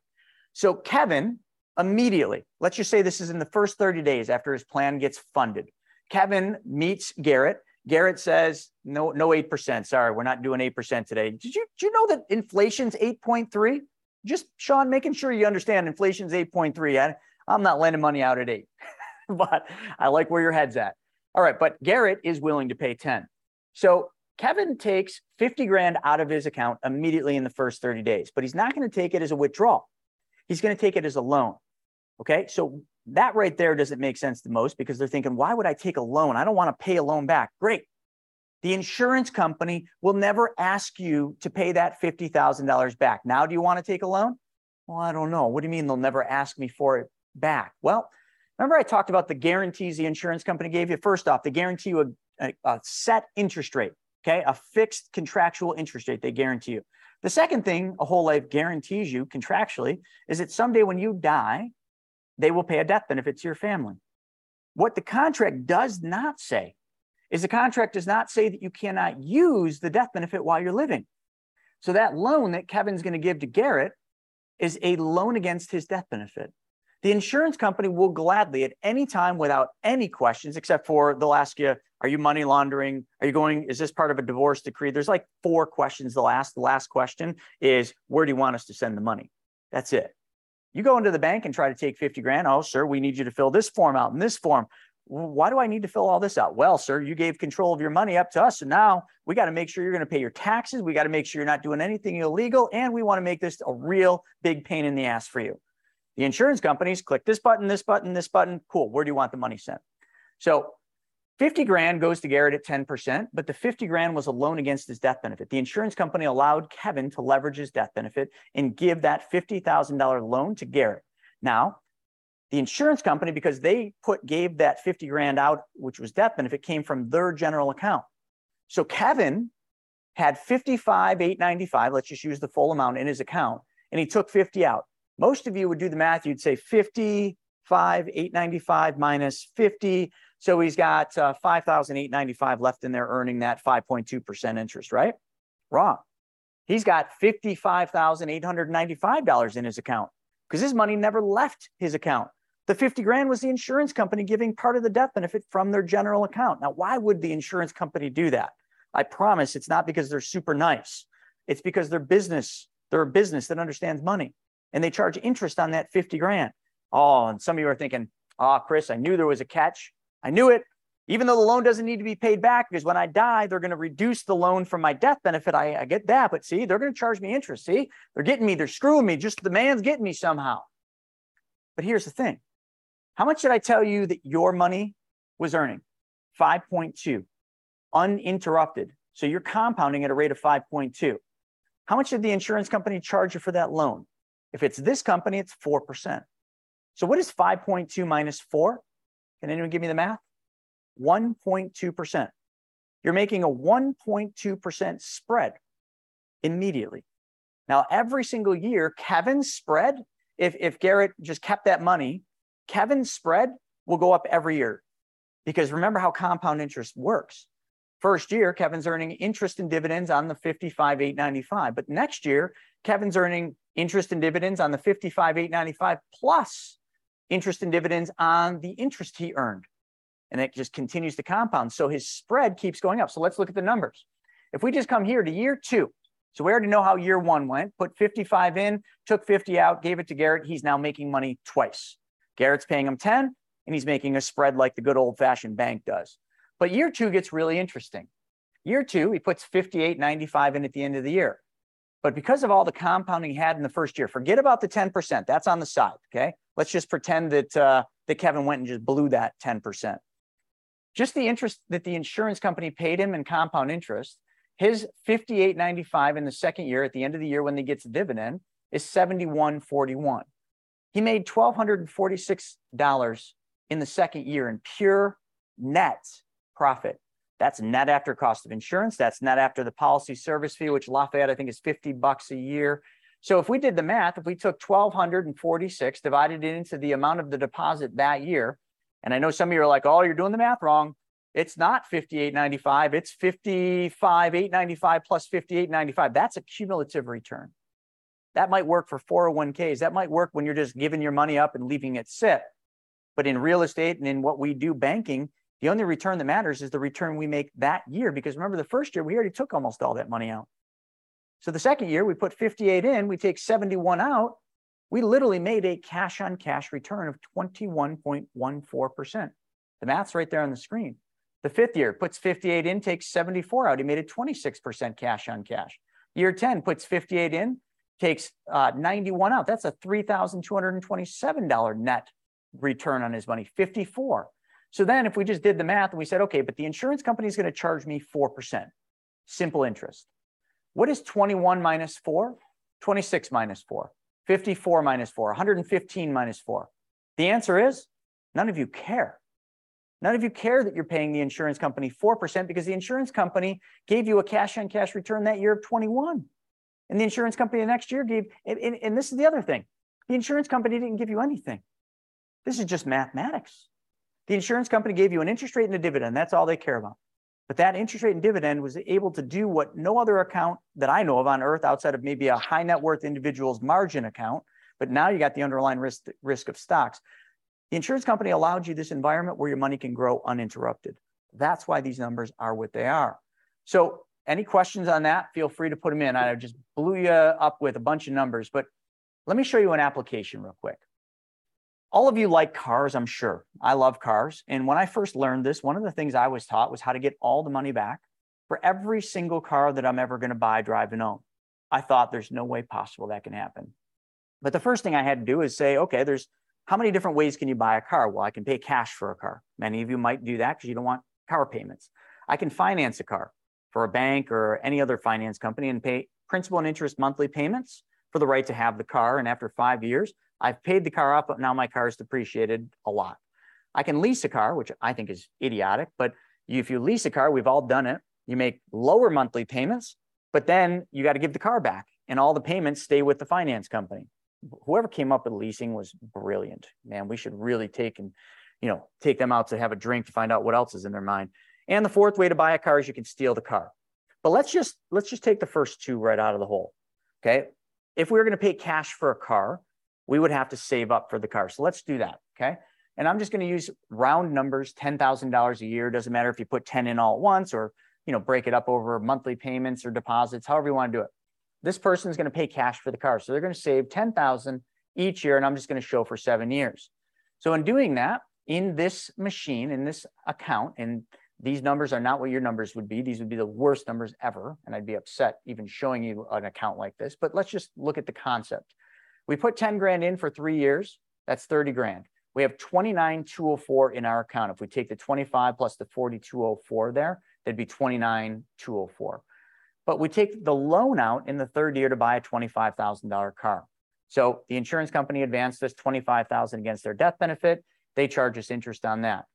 So Kevin immediately, let's just say this is in the first 30 days after his plan gets funded. Kevin meets Garrett. Garrett says, no, no 8%. Sorry, we're not doing 8% today. Did you, did you know that inflation's 8.3? Just Sean, making sure you understand inflation's 8.3. I, I'm not lending money out at eight. *laughs* but I like where your head's at. All right, but Garrett is willing to pay 10. So Kevin takes 50 grand out of his account immediately in the first 30 days, but he's not going to take it as a withdrawal. He's going to take it as a loan. Okay. So that right there doesn't make sense the most because they're thinking, why would I take a loan? I don't want to pay a loan back. Great. The insurance company will never ask you to pay that $50,000 back. Now, do you want to take a loan? Well, I don't know. What do you mean they'll never ask me for it back? Well, Remember, I talked about the guarantees the insurance company gave you? First off, they guarantee you a, a, a set interest rate, okay? A fixed contractual interest rate they guarantee you. The second thing a whole life guarantees you contractually is that someday when you die, they will pay a death benefit to your family. What the contract does not say is the contract does not say that you cannot use the death benefit while you're living. So that loan that Kevin's going to give to Garrett is a loan against his death benefit. The insurance company will gladly, at any time, without any questions, except for they'll ask you, Are you money laundering? Are you going? Is this part of a divorce decree? There's like four questions they'll ask. The last question is, Where do you want us to send the money? That's it. You go into the bank and try to take 50 grand. Oh, sir, we need you to fill this form out and this form. Why do I need to fill all this out? Well, sir, you gave control of your money up to us. So now we got to make sure you're going to pay your taxes. We got to make sure you're not doing anything illegal. And we want to make this a real big pain in the ass for you. The insurance companies click this button, this button, this button. Cool. Where do you want the money sent? So 50 grand goes to Garrett at 10%, but the 50 grand was a loan against his death benefit. The insurance company allowed Kevin to leverage his death benefit and give that $50,000 loan to Garrett. Now, the insurance company, because they put gave that 50 grand out, which was death benefit, came from their general account. So Kevin had 55, 895, let's just use the full amount in his account, and he took 50 out. Most of you would do the math. You'd say 55, 895 minus 50. So he's got uh, 5,895 left in there earning that 5.2% interest, right? Wrong. He's got $55,895 in his account because his money never left his account. The 50 grand was the insurance company giving part of the death benefit from their general account. Now, why would the insurance company do that? I promise it's not because they're super nice. It's because they're business They're a business that understands money and they charge interest on that 50 grand. Oh, and some of you are thinking, oh, Chris, I knew there was a catch. I knew it. Even though the loan doesn't need to be paid back because when I die, they're going to reduce the loan from my death benefit. I, I get that. But see, they're going to charge me interest. See, they're getting me. They're screwing me. Just the man's getting me somehow. But here's the thing how much did I tell you that your money was earning? 5.2 uninterrupted. So you're compounding at a rate of 5.2. How much did the insurance company charge you for that loan? If it's this company, it's 4%. So what is 5.2 minus 4? Can anyone give me the math? 1.2%. You're making a 1.2% spread immediately. Now, every single year, Kevin's spread, if, if Garrett just kept that money, Kevin's spread will go up every year. Because remember how compound interest works. First year, Kevin's earning interest and dividends on the 55,895. But next year, Kevin's earning interest and dividends on the 55,895 plus interest and dividends on the interest he earned. And it just continues to compound. So his spread keeps going up. So let's look at the numbers. If we just come here to year two, so we already know how year one went, put 55 in, took 50 out, gave it to Garrett. He's now making money twice. Garrett's paying him 10 and he's making a spread like the good old fashioned bank does. But year two gets really interesting. Year two, he puts 58.95 in at the end of the year. But because of all the compounding he had in the first year, forget about the 10%. That's on the side. Okay. Let's just pretend that, uh, that Kevin went and just blew that 10%. Just the interest that the insurance company paid him in compound interest, his 58.95 in the second year at the end of the year when he gets dividend is 71.41. He made $1,246 in the second year in pure net profit. That's net after cost of insurance. That's net after the policy service fee, which Lafayette, I think, is 50 bucks a year. So if we did the math, if we took 1246, divided it into the amount of the deposit that year, and I know some of you are like, oh, you're doing the math wrong. It's not 58.95, it's 55.895 plus 58.95. That's a cumulative return. That might work for 401ks. That might work when you're just giving your money up and leaving it sit. But in real estate and in what we do banking, the only return that matters is the return we make that year. Because remember, the first year we already took almost all that money out. So the second year we put 58 in, we take 71 out. We literally made a cash on cash return of 21.14%. The math's right there on the screen. The fifth year puts 58 in, takes 74 out. He made a 26% cash on cash. Year 10 puts 58 in, takes uh, 91 out. That's a $3,227 net return on his money, 54. So then if we just did the math and we said, okay, but the insurance company is going to charge me 4%, simple interest. What is 21 minus 4? 26 minus 4, 54 minus 4, 115 minus 4. The answer is none of you care. None of you care that you're paying the insurance company 4% because the insurance company gave you a cash on cash return that year of 21. And the insurance company the next year gave, and, and, and this is the other thing the insurance company didn't give you anything. This is just mathematics. The insurance company gave you an interest rate and a dividend. That's all they care about. But that interest rate and dividend was able to do what no other account that I know of on earth outside of maybe a high net worth individual's margin account. But now you got the underlying risk, risk of stocks. The insurance company allowed you this environment where your money can grow uninterrupted. That's why these numbers are what they are. So, any questions on that? Feel free to put them in. I just blew you up with a bunch of numbers, but let me show you an application real quick all of you like cars, I'm sure. I love cars. And when I first learned this, one of the things I was taught was how to get all the money back for every single car that I'm ever going to buy, drive, and own. I thought there's no way possible that can happen. But the first thing I had to do is say, okay, there's how many different ways can you buy a car? Well, I can pay cash for a car. Many of you might do that because you don't want car payments. I can finance a car for a bank or any other finance company and pay principal and interest monthly payments for the right to have the car. And after five years, I've paid the car up, but now my car is depreciated a lot. I can lease a car, which I think is idiotic, but if you lease a car, we've all done it. You make lower monthly payments, but then you got to give the car back and all the payments stay with the finance company. Whoever came up with leasing was brilliant. Man, we should really take and, you know, take them out to have a drink to find out what else is in their mind. And the fourth way to buy a car is you can steal the car. But let's just let's just take the first two right out of the hole. Okay. If we were going to pay cash for a car, we would have to save up for the car. So let's do that. Okay. And I'm just going to use round numbers, $10,000 a year. Doesn't matter if you put 10 in all at once or, you know, break it up over monthly payments or deposits, however you want to do it. this person is going to pay cash for the car. So they're going to save 10,000 each year. And I'm just going to show for seven years. So in doing that, in this machine, in this account, and these numbers are not what your numbers would be. These would be the worst numbers ever. And I'd be upset even showing you an account like this. But let's just look at the concept. We put 10 grand in for three years. That's 30 grand. We have 29,204 in our account. If we take the 25 plus the 4204 there, that'd be 29,204. But we take the loan out in the third year to buy a $25,000 car. So the insurance company advanced us 25,000 against their death benefit. They charge us interest on that.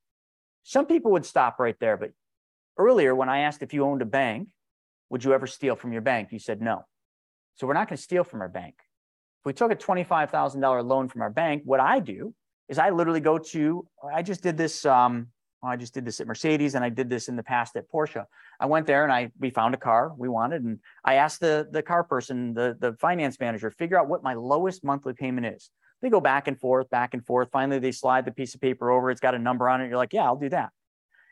Some people would stop right there, but earlier when I asked if you owned a bank, would you ever steal from your bank? You said no. So we're not going to steal from our bank. We took a $25,000 loan from our bank, what I do is I literally go to, I just did this, um, I just did this at Mercedes and I did this in the past at Porsche. I went there and I, we found a car we wanted and I asked the, the car person, the, the finance manager, figure out what my lowest monthly payment is. They go back and forth, back and forth. Finally, they slide the piece of paper over. It's got a number on it. You're like, yeah, I'll do that.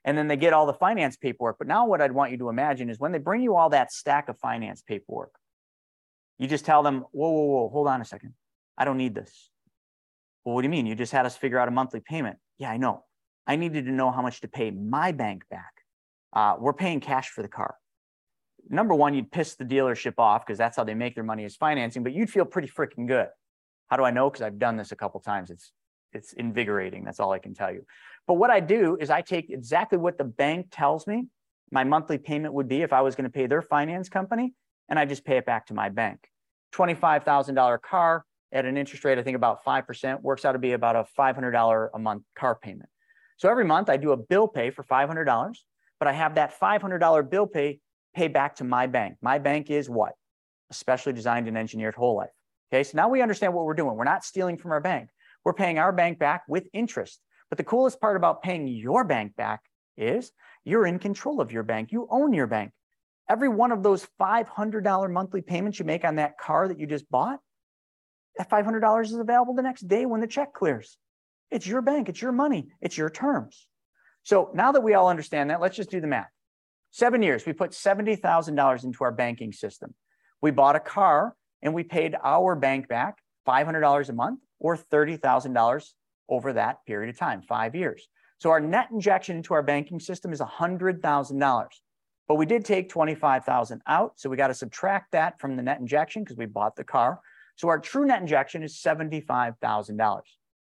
And then they get all the finance paperwork. But now, what I'd want you to imagine is when they bring you all that stack of finance paperwork, you just tell them, whoa, whoa, whoa, hold on a second. I don't need this. Well, what do you mean? You just had us figure out a monthly payment. Yeah, I know. I needed to know how much to pay my bank back. Uh, we're paying cash for the car. Number one, you'd piss the dealership off because that's how they make their money is financing, but you'd feel pretty freaking good. How do I know? Because I've done this a couple times. It's it's invigorating. That's all I can tell you. But what I do is I take exactly what the bank tells me my monthly payment would be if I was going to pay their finance company, and I just pay it back to my bank. $25,000 car at an interest rate, I think about 5%, works out to be about a $500 a month car payment. So every month I do a bill pay for $500, but I have that $500 bill pay pay back to my bank. My bank is what? A specially designed and engineered whole life. Okay, so now we understand what we're doing. We're not stealing from our bank. We're paying our bank back with interest. But the coolest part about paying your bank back is you're in control of your bank. You own your bank. Every one of those $500 monthly payments you make on that car that you just bought, that $500 is available the next day when the check clears. It's your bank, it's your money, it's your terms. So now that we all understand that, let's just do the math. Seven years, we put $70,000 into our banking system. We bought a car and we paid our bank back $500 a month or $30,000 over that period of time, five years. So our net injection into our banking system is $100,000. But we did take 25,000 out, so we got to subtract that from the net injection because we bought the car. So our true net injection is $75,000.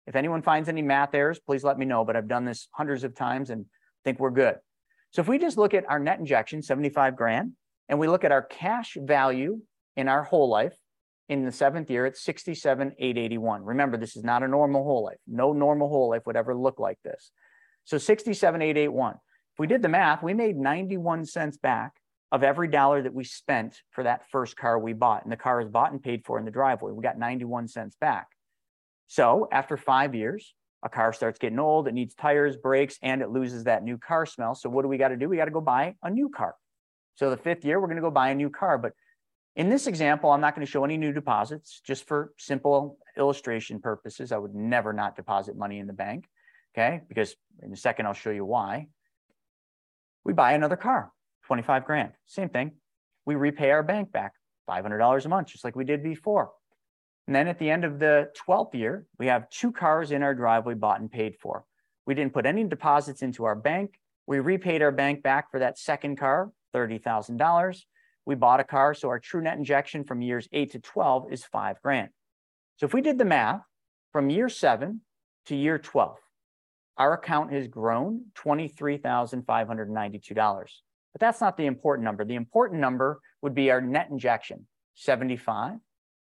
If anyone finds any math errors, please let me know, but I've done this hundreds of times and think we're good. So if we just look at our net injection, 75 grand, and we look at our cash value in our whole life. In the seventh year, it's 67,881. Remember, this is not a normal whole life. No normal whole life would ever look like this. So 67,881. We did the math, we made 91 cents back of every dollar that we spent for that first car we bought. And the car is bought and paid for in the driveway. We got 91 cents back. So after five years, a car starts getting old, it needs tires, brakes, and it loses that new car smell. So what do we got to do? We got to go buy a new car. So the fifth year, we're going to go buy a new car. But in this example, I'm not going to show any new deposits, just for simple illustration purposes. I would never not deposit money in the bank, okay? Because in a second, I'll show you why. We buy another car, 25 grand, same thing. We repay our bank back $500 a month, just like we did before. And then at the end of the 12th year, we have two cars in our driveway bought and paid for. We didn't put any deposits into our bank. We repaid our bank back for that second car, $30,000 we bought a car. So our true net injection from years eight to 12 is five grand. So if we did the math from year seven to year 12, our account has grown $23,592. But that's not the important number. The important number would be our net injection, 75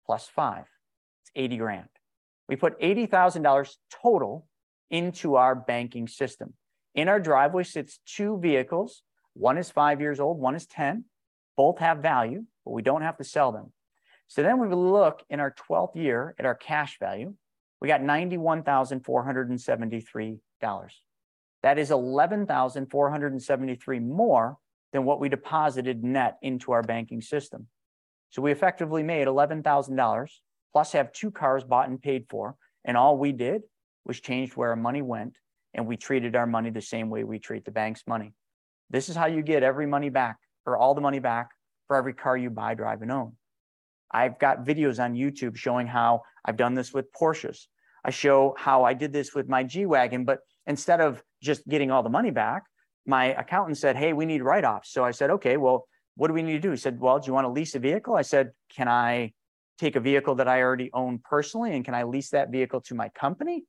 plus five. It's 80 grand. We put $80,000 total into our banking system. In our driveway sits two vehicles. One is five years old, one is 10. Both have value, but we don't have to sell them. So then we look in our 12th year at our cash value. We got $91,473. That is 11,473 more than what we deposited net into our banking system. So we effectively made $11,000 plus have two cars bought and paid for. And all we did was changed where our money went and we treated our money the same way we treat the bank's money. This is how you get every money back or all the money back for every car you buy, drive, and own. I've got videos on YouTube showing how I've done this with Porsches. I show how I did this with my G Wagon, but instead of just getting all the money back, my accountant said, Hey, we need write offs. So I said, Okay, well, what do we need to do? He said, Well, do you want to lease a vehicle? I said, Can I take a vehicle that I already own personally and can I lease that vehicle to my company?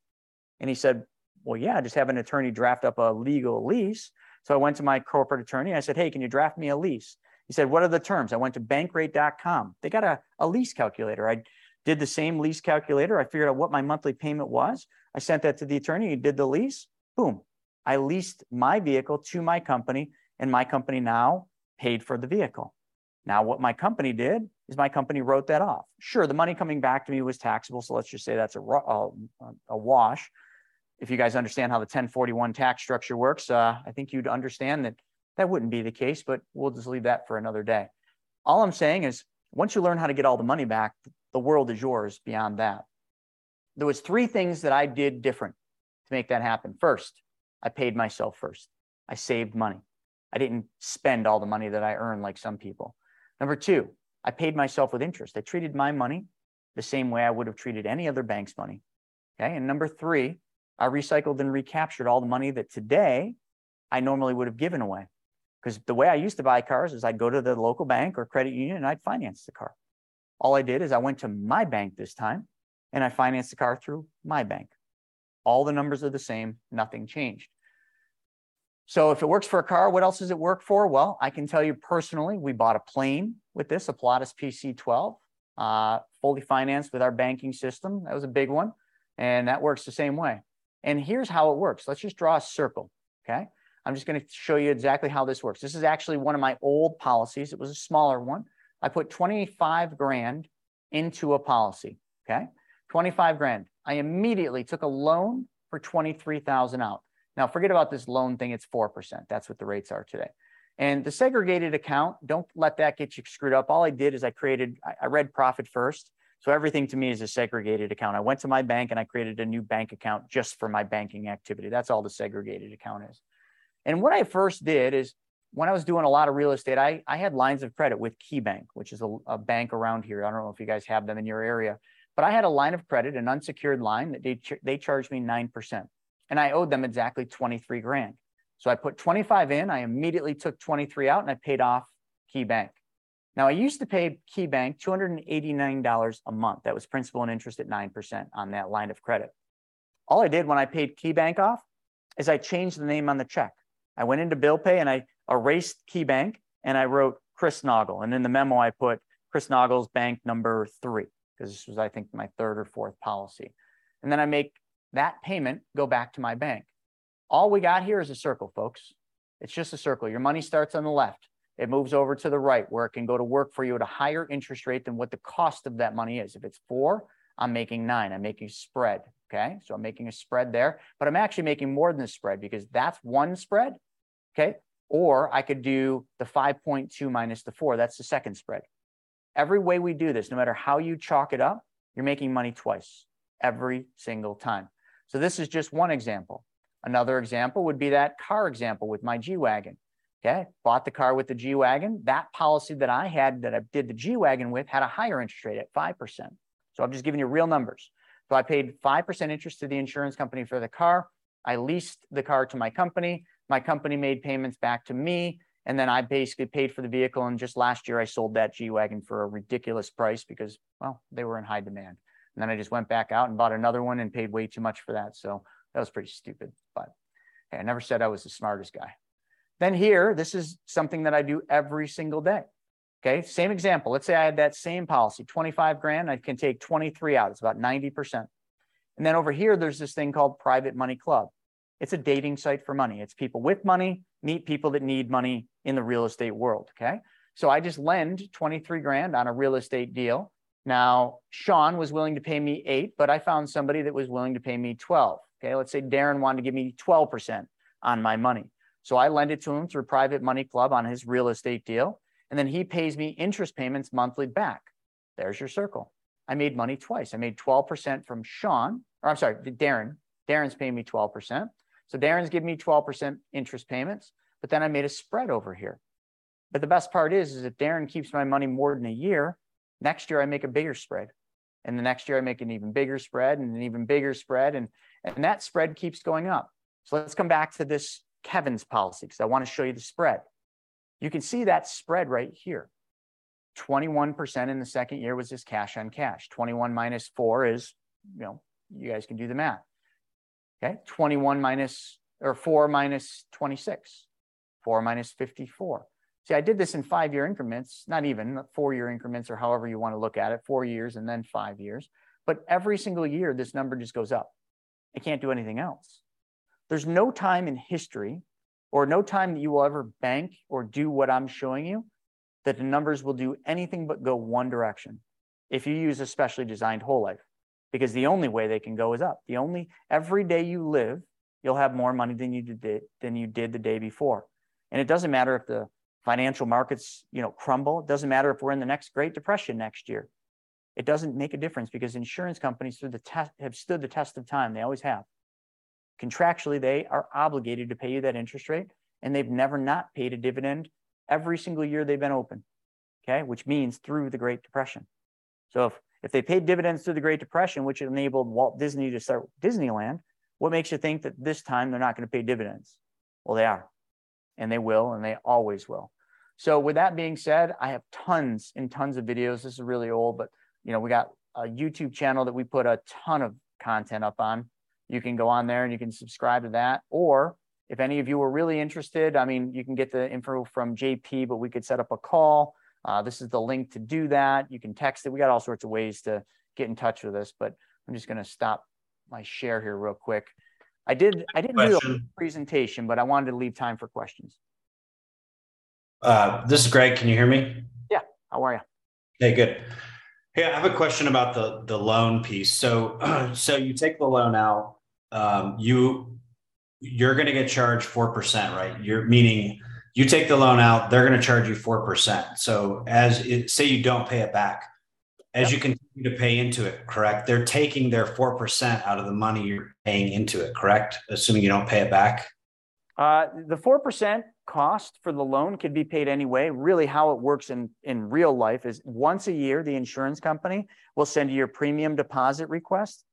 And he said, Well, yeah, just have an attorney draft up a legal lease. So I went to my corporate attorney. I said, Hey, can you draft me a lease? He said, What are the terms? I went to bankrate.com. They got a, a lease calculator. I did the same lease calculator. I figured out what my monthly payment was. I sent that to the attorney. He did the lease. Boom. I leased my vehicle to my company, and my company now paid for the vehicle. Now, what my company did is my company wrote that off. Sure, the money coming back to me was taxable. So let's just say that's a, a, a wash. If you guys understand how the 1041 tax structure works, uh, I think you'd understand that that wouldn't be the case, but we'll just leave that for another day. All I'm saying is once you learn how to get all the money back, the world is yours beyond that. There was three things that I did different to make that happen. First, I paid myself first. I saved money. I didn't spend all the money that I earned like some people. Number two, I paid myself with interest. I treated my money the same way I would have treated any other bank's money. Okay. And number three, I recycled and recaptured all the money that today I normally would have given away. Because the way I used to buy cars is I'd go to the local bank or credit union and I'd finance the car. All I did is I went to my bank this time and I financed the car through my bank. All the numbers are the same, nothing changed. So if it works for a car, what else does it work for? Well, I can tell you personally, we bought a plane with this, a Pilatus PC-12, uh, fully financed with our banking system. That was a big one. And that works the same way. And here's how it works. Let's just draw a circle, okay? I'm just going to show you exactly how this works. This is actually one of my old policies. It was a smaller one. I put 25 grand into a policy. Okay. 25 grand. I immediately took a loan for 23,000 out. Now forget about this loan thing. It's 4%. That's what the rates are today. And the segregated account, don't let that get you screwed up. All I did is I created, I read profit first. So everything to me is a segregated account. I went to my bank and I created a new bank account just for my banking activity. That's all the segregated account is. And what I first did is when I was doing a lot of real estate, I, I had lines of credit with KeyBank, which is a, a bank around here. I don't know if you guys have them in your area, but I had a line of credit, an unsecured line that they, they charged me 9%. And I owed them exactly 23 grand. So I put 25 in, I immediately took 23 out and I paid off KeyBank. Now I used to pay KeyBank $289 a month. That was principal and interest at 9% on that line of credit. All I did when I paid KeyBank off is I changed the name on the check. I went into bill pay and I erased KeyBank and I wrote Chris Naugle. And in the memo, I put Chris Naugle's bank number three, because this was, I think, my third or fourth policy. And then I make that payment go back to my bank. All we got here is a circle, folks. It's just a circle. Your money starts on the left. It moves over to the right where it can go to work for you at a higher interest rate than what the cost of that money is. If it's four, I'm making nine. I'm making spread. Okay. So I'm making a spread there, but I'm actually making more than a spread because that's one spread Okay. Or I could do the 5.2 minus the four. That's the second spread. Every way we do this, no matter how you chalk it up, you're making money twice every single time. So this is just one example. Another example would be that car example with my G Wagon. Okay. Bought the car with the G Wagon. That policy that I had that I did the G Wagon with had a higher interest rate at 5%. So I'm just giving you real numbers. So I paid 5% interest to the insurance company for the car. I leased the car to my company. My company made payments back to me. And then I basically paid for the vehicle. And just last year, I sold that G Wagon for a ridiculous price because, well, they were in high demand. And then I just went back out and bought another one and paid way too much for that. So that was pretty stupid. But hey, I never said I was the smartest guy. Then here, this is something that I do every single day. Okay, same example. Let's say I had that same policy, 25 grand, I can take 23 out. It's about 90%. And then over here, there's this thing called Private Money Club. It's a dating site for money. It's people with money meet people that need money in the real estate world. Okay. So I just lend 23 grand on a real estate deal. Now, Sean was willing to pay me eight, but I found somebody that was willing to pay me 12. Okay. Let's say Darren wanted to give me 12% on my money. So I lend it to him through Private Money Club on his real estate deal. And then he pays me interest payments monthly back. There's your circle. I made money twice. I made 12% from Sean, or I'm sorry, Darren. Darren's paying me 12%. So Darren's giving me 12% interest payments, but then I made a spread over here. But the best part is, is if Darren keeps my money more than a year, Next year, I make a bigger spread. And the next year, I make an even bigger spread and an even bigger spread. And, and that spread keeps going up. So let's come back to this Kevin's policy because I want to show you the spread. You can see that spread right here. 21% in the second year was just cash on cash. 21 minus four is, you know, you guys can do the math. Okay, 21 minus or four minus 26, four minus 54. See, I did this in five year increments, not even four year increments or however you want to look at it, four years and then five years. But every single year, this number just goes up. I can't do anything else. There's no time in history or no time that you will ever bank or do what I'm showing you that the numbers will do anything but go one direction if you use a specially designed whole life because the only way they can go is up. The only every day you live, you'll have more money than you did than you did the day before. And it doesn't matter if the financial markets, you know, crumble. It doesn't matter if we're in the next Great Depression next year. It doesn't make a difference because insurance companies through the test have stood the test of time. They always have. Contractually, they are obligated to pay you that interest rate, and they've never not paid a dividend every single year they've been open. Okay, which means through the Great Depression. So if if they paid dividends through the Great Depression, which enabled Walt Disney to start Disneyland, what makes you think that this time they're not going to pay dividends? Well, they are, and they will, and they always will. So with that being said, I have tons and tons of videos. This is really old, but you know, we got a YouTube channel that we put a ton of content up on. You can go on there and you can subscribe to that. Or if any of you are really interested, I mean, you can get the info from JP, but we could set up a call. Uh, this is the link to do that. You can text it. We got all sorts of ways to get in touch with us, but I'm just going to stop my share here real quick. I did I didn't Question. do a presentation, but I wanted to leave time for questions. Uh, this is Greg. Can you hear me? Yeah. How are you? Hey, good. Hey, I have a question about the the loan piece. So, *clears throat* so you take the loan out. Um, you you're going to get charged four percent, right? You're meaning you take the loan out, they're going to charge you four percent. So, as it, say you don't pay it back, as you continue to pay into it, correct? They're taking their four percent out of the money you're paying into it, correct? Assuming you don't pay it back. Uh, the four percent cost for the loan could be paid anyway. Really, how it works in, in real life is once a year, the insurance company will send you your premium deposit request,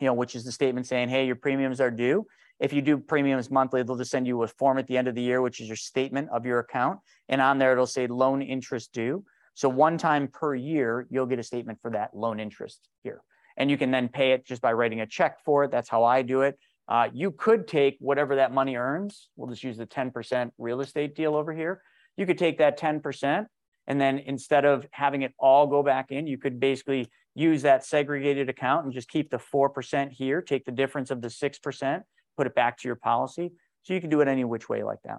you know, which is the statement saying, hey, your premiums are due. If you do premiums monthly, they'll just send you a form at the end of the year, which is your statement of your account. And on there, it'll say loan interest due. So one time per year, you'll get a statement for that loan interest here. And you can then pay it just by writing a check for it. That's how I do it. Uh, you could take whatever that money earns. We'll just use the 10% real estate deal over here. You could take that 10%, and then instead of having it all go back in, you could basically use that segregated account and just keep the 4% here, take the difference of the 6%, put it back to your policy. So you can do it any which way like that.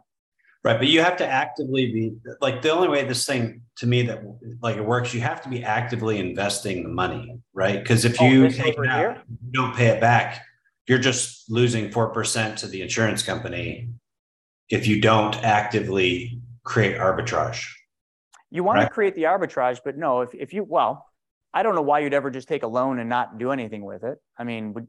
Right. But you have to actively be like the only way this thing to me that like it works, you have to be actively investing the money, right? Because if oh, you take it out, you don't pay it back, you're just losing 4% to the insurance company if you don't actively create arbitrage. You want right? to create the arbitrage, but no, if, if you, well, I don't know why you'd ever just take a loan and not do anything with it. I mean, would,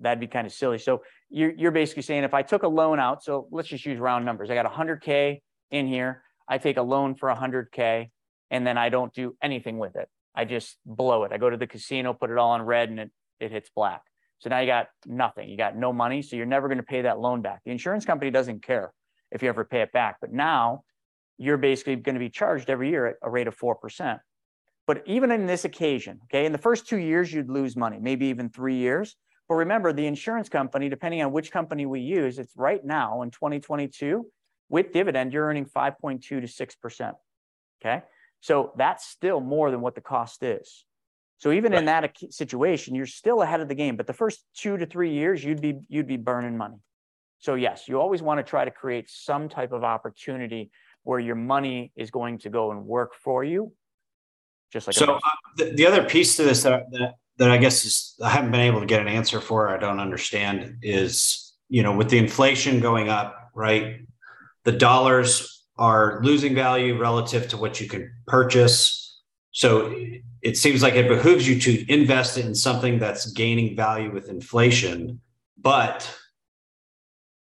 that'd be kind of silly. So you're, you're basically saying if I took a loan out, so let's just use round numbers. I got 100K in here. I take a loan for 100K and then I don't do anything with it. I just blow it. I go to the casino, put it all on red and it, it hits black. So now you got nothing. You got no money. So you're never going to pay that loan back. The insurance company doesn't care if you ever pay it back. But now you're basically going to be charged every year at a rate of 4%. But even in this occasion, okay, in the first two years, you'd lose money, maybe even three years. But remember, the insurance company, depending on which company we use, it's right now in 2022 with dividend, you're earning 5.2 to 6%. Okay. So that's still more than what the cost is. So even right. in that situation, you're still ahead of the game. But the first two to three years, you'd be you'd be burning money. So yes, you always want to try to create some type of opportunity where your money is going to go and work for you. Just like so, uh, the, the other piece to this that, that that I guess is I haven't been able to get an answer for. I don't understand is you know with the inflation going up, right? The dollars are losing value relative to what you can purchase so it seems like it behooves you to invest in something that's gaining value with inflation. But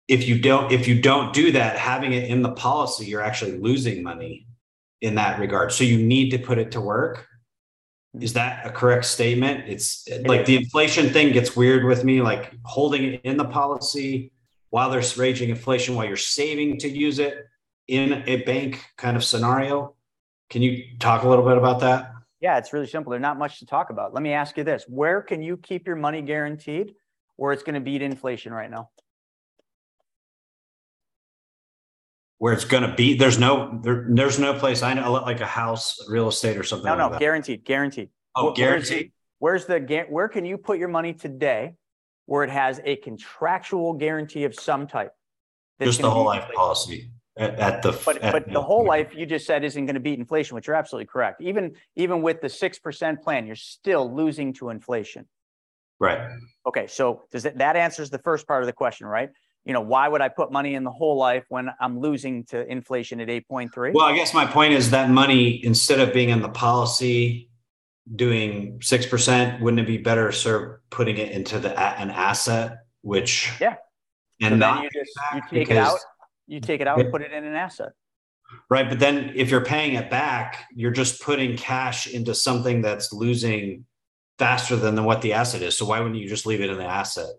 if you don't, if you don't do that, having it in the policy, you're actually losing money in that regard. So you need to put it to work. Is that a correct statement? It's like the inflation thing gets weird with me, like holding it in the policy while there's raging inflation, while you're saving to use it in a bank kind of scenario. Can you talk a little bit about that? Yeah, it's really simple. There's not much to talk about. Let me ask you this. Where can you keep your money guaranteed where it's going to beat inflation right now? Where it's going to be, there's no there, there's no place I know like a house, real estate, or something. No, like no, that. guaranteed, guaranteed. Oh, Where's the- guaranteed. Where's the where can you put your money today where it has a contractual guarantee of some type? Just the whole life policy at, at the. But at but the whole life you just said isn't going to beat inflation, which you're absolutely correct. Even even with the six percent plan, you're still losing to inflation. Right. Okay, so does that that answers the first part of the question, right? You know, why would I put money in the whole life when I'm losing to inflation at eight point three? Well, I guess my point is that money, instead of being in the policy, doing six percent, wouldn't it be better served putting it into the an asset, which Yeah. So and then not you just you take it out, you take it out and put it in an asset. right. But then if you're paying it back, you're just putting cash into something that's losing faster than what the asset is. So why wouldn't you just leave it in the asset?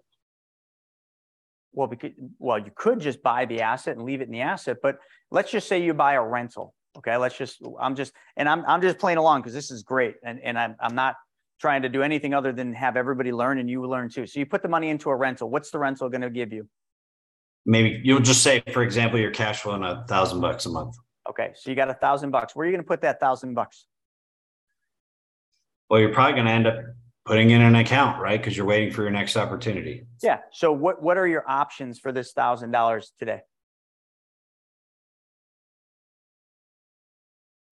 Well, because well, you could just buy the asset and leave it in the asset, but let's just say you buy a rental. Okay, let's just I'm just and I'm I'm just playing along because this is great, and and I'm I'm not trying to do anything other than have everybody learn and you learn too. So you put the money into a rental. What's the rental going to give you? Maybe you'll just say, for example, your cash flowing a thousand bucks a month. Okay, so you got a thousand bucks. Where are you going to put that thousand bucks? Well, you're probably going to end up putting in an account, right? Because you're waiting for your next opportunity. Yeah. So what what are your options for this thousand dollars today?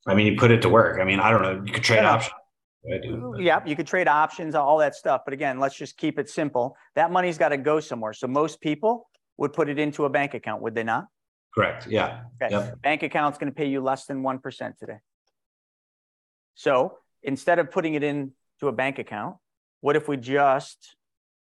I mean, you put it to work. I mean, I don't know. You could trade Yeah. options. Yep, you could trade options, all that stuff. But again, let's just keep it simple. That money's got to go somewhere. So most people would put it into a bank account, would they not? Correct. Yeah. Okay. Yep. Bank account's going to pay you less than 1% today. So instead of putting it into a bank account, what if we just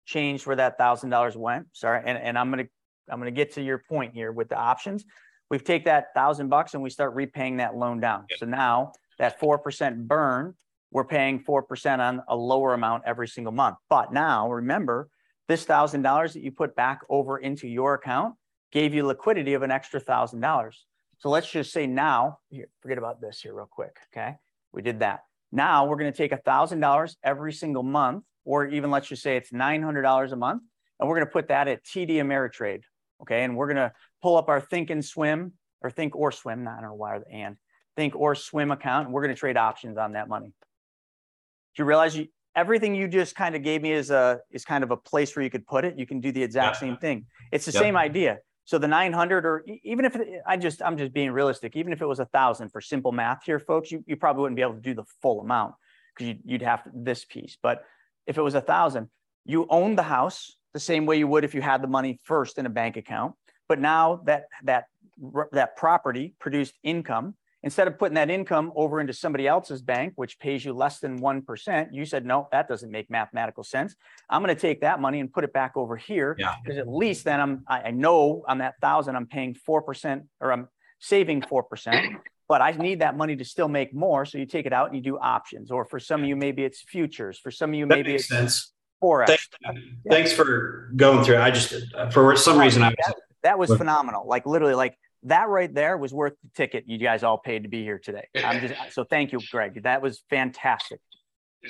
changed where that thousand dollars went? Sorry. And, and I'm going to, I'm to get to your point here with the options. We take that thousand bucks and we start repaying that loan down. Yep. So now that 4% burn, we're paying 4% on a lower amount every single month. But now remember this thousand dollars that you put back over into your account gave you liquidity of an extra thousand dollars. So let's just say now, here, forget about this here real quick. Okay. We did that. Now we're going to take a thousand dollars every single month, or even let's just say it's $900 a month. And we're going to put that at TD Ameritrade. Okay. And we're going to pull up our think and swim or think or swim. Not, I don't know why or the and think or swim account. And we're going to trade options on that money. Do you realize you, everything you just kind of gave me is a, is kind of a place where you could put it. You can do the exact Yeah. same thing. It's the Yep. same idea. So the 900 or even if it, I just, I'm just being realistic, even if it was a thousand for simple math here, folks, you, you probably wouldn't be able to do the full amount because you'd, you'd have this piece. But if it was a thousand, you own the house the same way you would if you had the money first in a bank account. But now that, that, that property produced income, instead of putting that income over into somebody else's bank, which pays you less than 1%, you said, no, that doesn't make mathematical sense. I'm going to take that money and put it back over here Yeah. because at least then I'm I, I know on that thousand I'm paying four percent or I'm saving four percent, but I need that money to still make more. So you take it out and you do options, or for some of you maybe it's futures, for some of you That maybe makes it's sense. forex. Thanks, thanks for going through. I just, uh, for some reason, I was, that, that was phenomenal. Like literally, like that right there was worth the ticket you guys all paid to be here today. I'm just *laughs* so thank you, Greg. That was fantastic.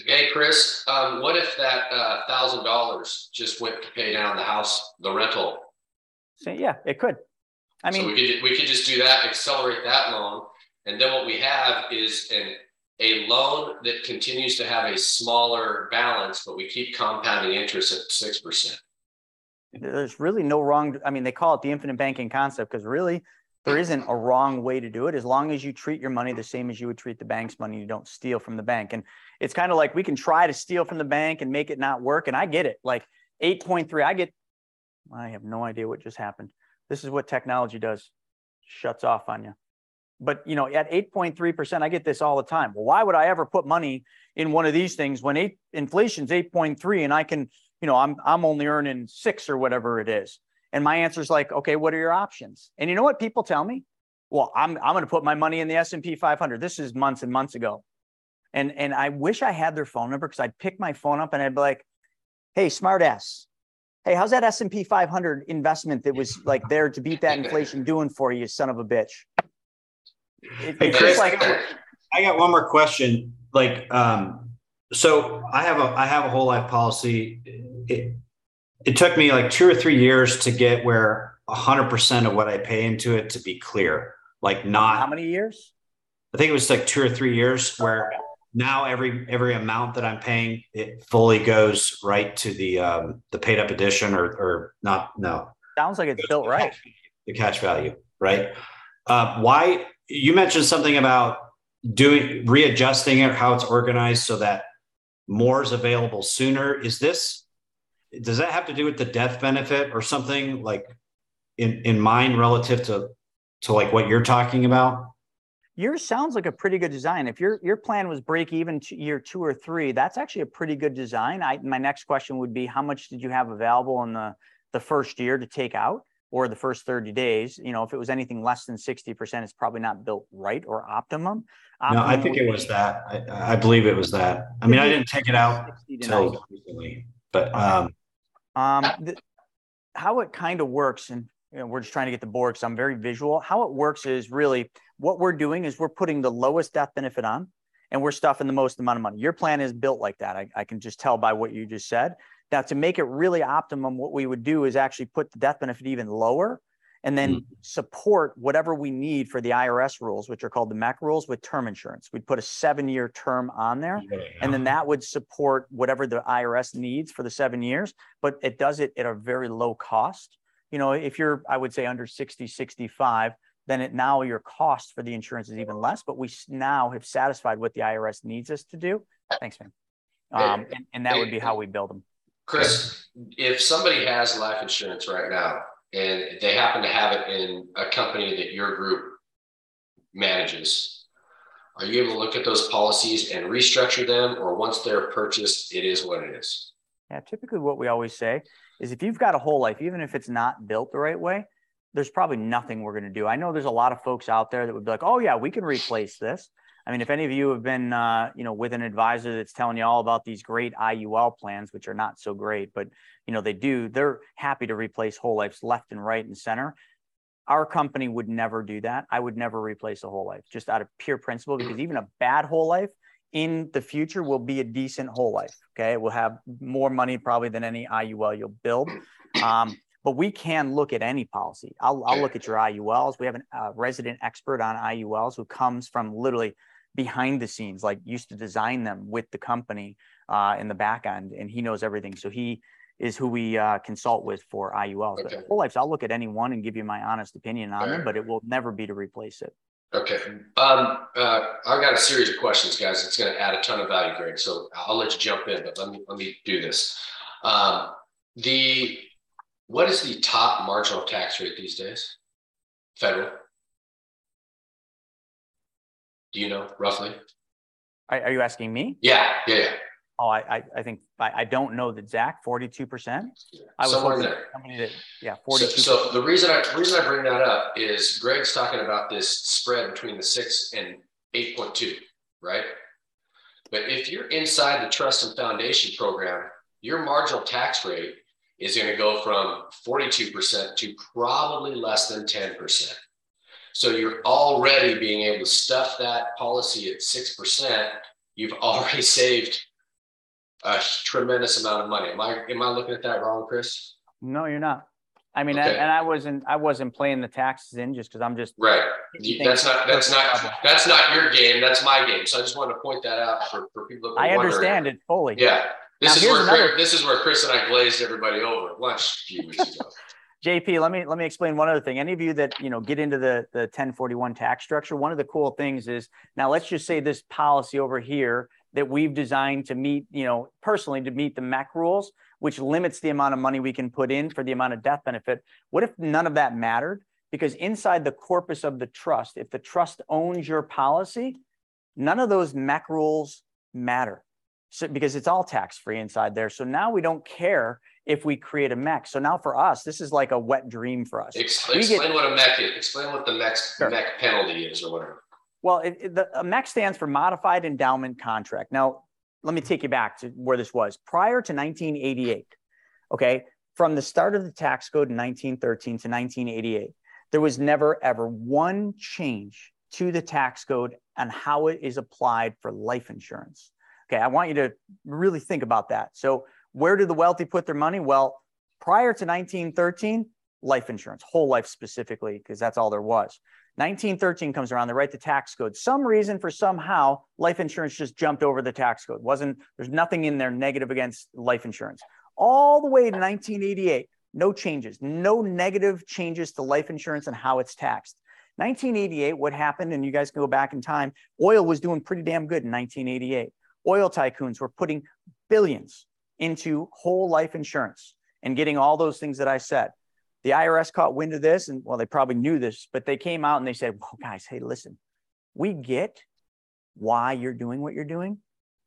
Hey, Chris, um, what if that uh, thousand dollars just went to pay down the house, the rental? So yeah, it could. I so we mean, could we could just do that, accelerate that loan, and then what we have is an a loan that continues to have a smaller balance, but we keep compounding interest at six percent. there's really no wrong. I mean, they call it the infinite banking concept because really there isn't a wrong way to do it as long as you treat your money the same as you would treat the bank's money. You don't steal from the bank. And it's kind of like we can try to steal from the bank and make it not work. And I get it. Like 8.3, I get, I have no idea what just happened. This is what technology does shuts off on you. But you know, at 8.3%, I get this all the time. Well, why would I ever put money in one of these things when eight inflation's 8.3 and I can, you know, I'm I'm only earning six or whatever it is. And my answer is like, okay, what are your options? And you know what people tell me? Well, I'm I'm going to put my money in the S&P 500. This is months and months ago. And and I wish I had their phone number because I'd pick my phone up and I'd be like, "Hey, smartass, hey, how's that S and P 500 investment that was like there to beat that inflation doing for you, son of a bitch?" It, hey, Chris, like, I got one more question. Like, um, so I have a I have a whole life policy. It, it took me like two or three years to get where 100% of what I pay into it to be clear. Like, not how many years? I think it was like two or three years where now every every amount that I'm paying it fully goes right to the um, the paid up addition or or not no sounds like it's built right the cash value right uh, why you mentioned something about doing readjusting it how it's organized so that more is available sooner is this does that have to do with the death benefit or something like in in mind relative to to like what you're talking about yours sounds like a pretty good design. If your your plan was break even to year two or three, that's actually a pretty good design. I, my next question would be, how much did you have available in the the first year to take out, or the first thirty days? You know, if it was anything less than sixty percent, it's probably not built right or optimum. optimum no, I think it was that. I, I, believe it was that. I mean, I didn't take it out until recently, but um, um, the, how it kind of works, and you know, we're just trying to get the board because I'm very visual. How it works is really what we're doing is we're putting the lowest death benefit on and we're stuffing the most amount of money. Your plan is built like that. I, I can just tell by what you just said. Now, to make it really optimum, what we would do is actually put the death benefit even lower and then mm-hmm. support whatever we need for the IRS rules, which are called the MEC rules with term insurance. We'd put a seven year term on there, yeah. and then that would support whatever the IRS needs for the seven years, but it does it at a very low cost you know, if you're, I would say under 60, 65, then it now your cost for the insurance is even less, but we now have satisfied what the IRS needs us to do. Thanks, man. Um, and, and that would be how we build them. Chris, if somebody has life insurance right now and they happen to have it in a company that your group manages, are you able to look at those policies and restructure them? Or once they're purchased, it is what it is? Yeah, typically what we always say is if you've got a whole life, even if it's not built the right way, there's probably nothing we're going to do. I know there's a lot of folks out there that would be like, oh yeah, we can replace this. I mean, if any of you have been, uh, you know, with an advisor that's telling you all about these great IUL plans, which are not so great, but you know they do, they're happy to replace whole lives left and right and center. Our company would never do that. I would never replace a whole life, just out of pure principle, because even a bad whole life in the future will be a decent whole life. Okay. We'll have more money probably than any IUL you'll build. Um, but we can look at any policy. I'll, I'll look at your IULs. We have a uh, resident expert on IULs who comes from literally behind the scenes, like used to design them with the company uh, in the back end, and he knows everything. So he is who we uh, consult with for IULs. Okay. Whole lives, I'll look at any one and give you my honest opinion on them, but it will never be to replace it. Okay. Um, uh, I've got a series of questions, guys. It's going to add a ton of value, Greg. So I'll let you jump in, but let me let me do this. Um, the what is the top marginal tax rate these days? Federal. Do you know roughly? Are, are you asking me? Yeah, yeah, yeah. Oh, I, I, I think I, I don't know the Zach, 42%. I was Somewhere there. Company that, yeah, 42 So, so, the reason I reason I bring that up is Greg's talking about this spread between the six and 8.2, right? But if you're inside the trust and foundation program, your marginal tax rate is going to go from 42% to probably less than 10%. So you're already being able to stuff that policy at 6%. You've already *laughs* saved a tremendous amount of money. Am I am I looking at that wrong, Chris? No, you're not. I mean, okay. and I wasn't I wasn't playing the taxes in just because I'm just right. That's not that's not that's not your game. That's my game. So I just wanted to point that out for, for people. I understand it fully. Yeah, this now, is where another... Chris, this is where Chris and I glazed everybody over at lunch a few weeks ago. *laughs* JP, let me let me explain one other thing. Any of you that you know get into the the 1041 tax structure, one of the cool things is now let's just say this policy over here that we've designed to meet, you know, personally to meet the MEC rules, which limits the amount of money we can put in for the amount of death benefit. What if none of that mattered? Because inside the corpus of the trust, if the trust owns your policy, none of those MEC rules matter. So, because it's all tax free inside there. So now we don't care if we create a MEC. So now for us, this is like a wet dream for us. Explain, explain get, what a MEC is. Explain what the MEC, sure. MEC penalty is or whatever. Well, it, it, the MEC stands for Modified Endowment Contract. Now, let me take you back to where this was prior to 1988. Okay, from the start of the tax code in 1913 to 1988, there was never ever one change to the tax code and how it is applied for life insurance. Okay, I want you to really think about that. So, where do the wealthy put their money? Well, prior to 1913, life insurance, whole life specifically, because that's all there was. 1913 comes around, they write the tax code. Some reason for somehow life insurance just jumped over the tax code. Wasn't there's nothing in there negative against life insurance. All the way to 1988, no changes, no negative changes to life insurance and how it's taxed. 1988, what happened, and you guys can go back in time, oil was doing pretty damn good in 1988. Oil tycoons were putting billions into whole life insurance and getting all those things that I said. The IRS caught wind of this, and well, they probably knew this, but they came out and they said, well, guys, hey, listen, we get why you're doing what you're doing.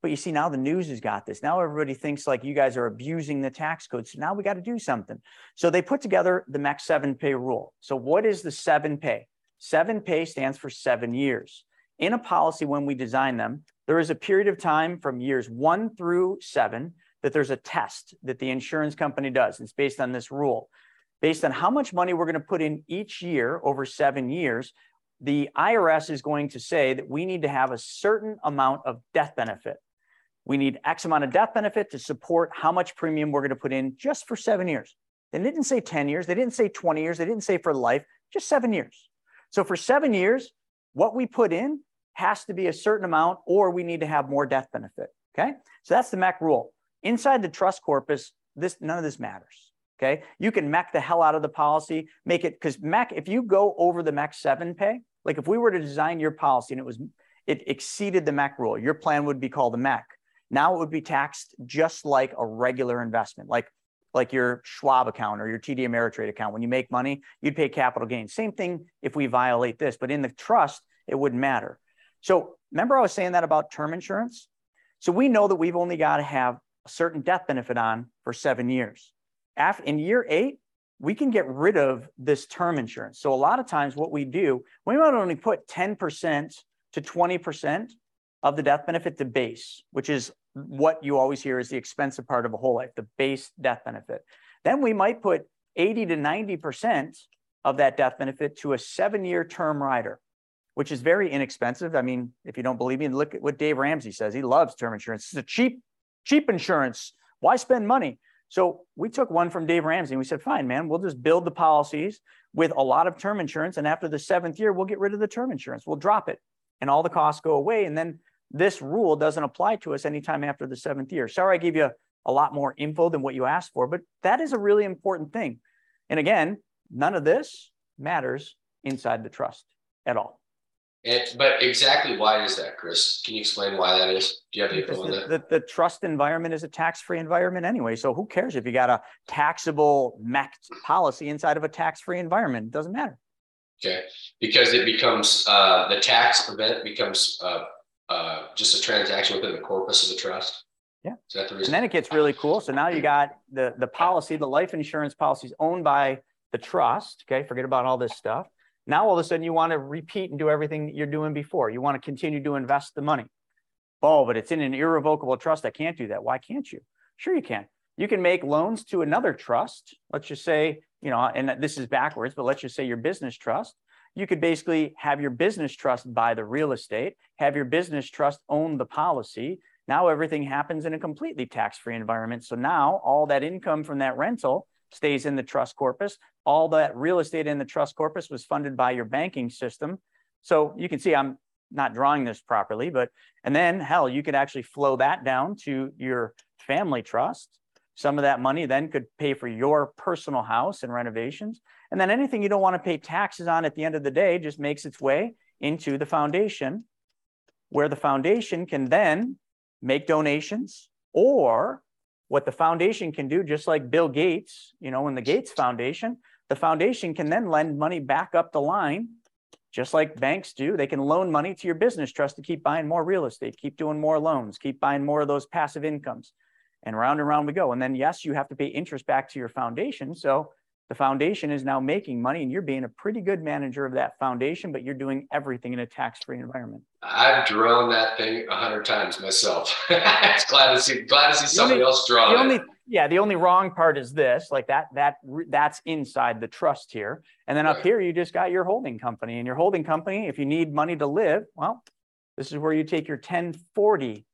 But you see, now the news has got this. Now everybody thinks like you guys are abusing the tax code. So now we got to do something. So they put together the MEC 7 pay rule. So, what is the 7 pay? 7 pay stands for seven years. In a policy, when we design them, there is a period of time from years one through seven that there's a test that the insurance company does. It's based on this rule based on how much money we're going to put in each year over seven years, the IRS is going to say that we need to have a certain amount of death benefit. We need X amount of death benefit to support how much premium we're going to put in just for seven years. They didn't say 10 years, they didn't say 20 years, they didn't say for life, just seven years. So for seven years, what we put in has to be a certain amount, or we need to have more death benefit. Okay. So that's the MEC rule. Inside the trust corpus, this none of this matters. Okay. You can MEC the hell out of the policy, make it because MEC, if you go over the MEC 7 pay, like if we were to design your policy and it was it exceeded the MEC rule, your plan would be called a MEC. Now it would be taxed just like a regular investment, like like your Schwab account or your TD Ameritrade account. When you make money, you'd pay capital gains. Same thing if we violate this, but in the trust, it wouldn't matter. So remember I was saying that about term insurance? So we know that we've only got to have a certain death benefit on for seven years after, in year eight, we can get rid of this term insurance. So a lot of times what we do, we might only put 10% to 20% of the death benefit to base, which is what you always hear is the expensive part of a whole life, the base death benefit. Then we might put 80 to 90% of that death benefit to a seven-year term rider, which is very inexpensive. I mean, if you don't believe me, look at what Dave Ramsey says. He loves term insurance. It's a cheap, cheap insurance. Why spend money? So we took one from Dave Ramsey and we said, fine, man, we'll just build the policies with a lot of term insurance. And after the seventh year, we'll get rid of the term insurance. We'll drop it and all the costs go away. And then this rule doesn't apply to us anytime after the seventh year. Sorry, I gave you a lot more info than what you asked for, but that is a really important thing. And again, none of this matters inside the trust at all. And, but exactly why is that, Chris? Can you explain why that is? Do you have info on that? The, the, trust environment is a tax-free environment anyway. So who cares if you got a taxable MEC policy inside of a tax-free environment? It doesn't matter. Okay, because it becomes uh, the tax event becomes uh, uh, just a transaction within the corpus of the trust. Yeah. Is that the reason? And then it gets really cool. So now you got the the policy, the life insurance policy is owned by the trust. Okay, forget about all this stuff. Now all of a sudden you want to repeat and do everything you're doing before. You want to continue to invest the money. Oh, but it's in an irrevocable trust. I can't do that. Why can't you? Sure, you can. You can make loans to another trust. Let's just say, you know, and this is backwards, but let's just say your business trust. You could basically have your business trust buy the real estate, have your business trust own the policy. Now everything happens in a completely tax free environment. So now all that income from that rental stays in the trust corpus. All that real estate in the trust corpus was funded by your banking system. So you can see I'm not drawing this properly, but, and then hell, you could actually flow that down to your family trust. Some of that money then could pay for your personal house and renovations. And then anything you don't want to pay taxes on at the end of the day just makes its way into the foundation, where the foundation can then make donations or what the foundation can do, just like Bill Gates, you know, in the Gates Foundation, the foundation can then lend money back up the line, just like banks do. They can loan money to your business trust to keep buying more real estate, keep doing more loans, keep buying more of those passive incomes. And round and round we go. And then, yes, you have to pay interest back to your foundation. So the foundation is now making money and you're being a pretty good manager of that foundation, but you're doing everything in a tax-free environment. I've drawn that thing a hundred times myself. *laughs* it's glad to see glad to see somebody only, else draw it. Only, yeah, the only wrong part is this, like that, that that's inside the trust here. And then up here, you just got your holding company and your holding company, if you need money to live, well, this is where you take your 1040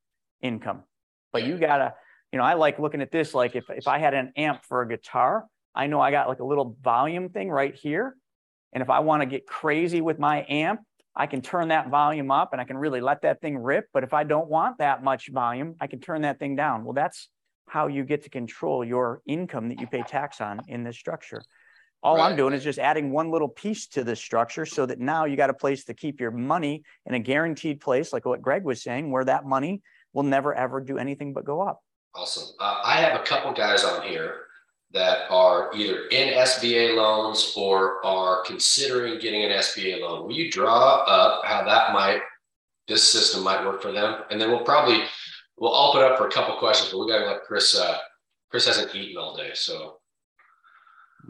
income. But you gotta, you know, I like looking at this, like if, if I had an amp for a guitar, I know I got like a little volume thing right here. And if I want to get crazy with my amp, I can turn that volume up and I can really let that thing rip. But if I don't want that much volume, I can turn that thing down. Well, that's how you get to control your income that you pay tax on in this structure. All right. I'm doing is just adding one little piece to this structure so that now you got a place to keep your money in a guaranteed place, like what Greg was saying, where that money will never ever do anything but go up. Awesome. Uh, I have a couple guys on here that are either in SBA loans or are considering getting an SBA loan. Will you draw up how that might, this system might work for them? And then we'll probably, we'll open up for a couple questions, but we got to let Chris, uh, Chris hasn't eaten all day. So.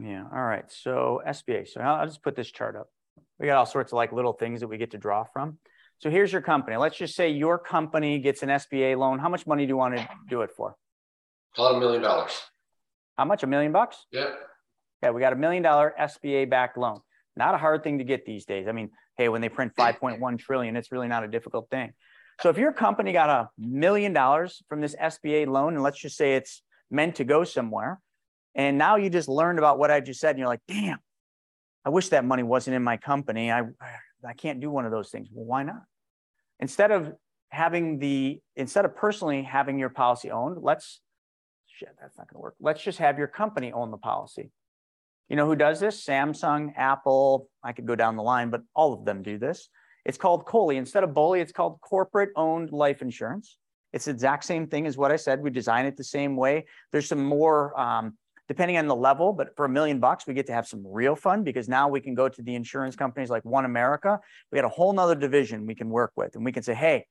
Yeah. All right. So SBA. So I'll just put this chart up. We got all sorts of like little things that we get to draw from. So here's your company. Let's just say your company gets an SBA loan. How much money do you want to do it for? Call it a million dollars. How much? A million bucks? Yeah. Okay, we got a million dollar SBA backed loan. Not a hard thing to get these days. I mean, hey, when they print *clears throat* 5.1 trillion, it's really not a difficult thing. So if your company got a million dollars from this SBA loan, and let's just say it's meant to go somewhere, and now you just learned about what I just said, and you're like, damn, I wish that money wasn't in my company. I I can't do one of those things. Well, why not? Instead of having the instead of personally having your policy owned, let's shit, that's not to work. Let's just have your company own the policy. You know who does this? Samsung, Apple, I could go down the line, but all of them do this. It's called COLI. Instead of BOLI, it's called corporate owned life insurance. It's the exact same thing as what I said. We design it the same way. There's some more, um, depending on the level, but for a million bucks, we get to have some real fun because now we can go to the insurance companies like One America. We got a whole nother division we can work with and we can say, hey,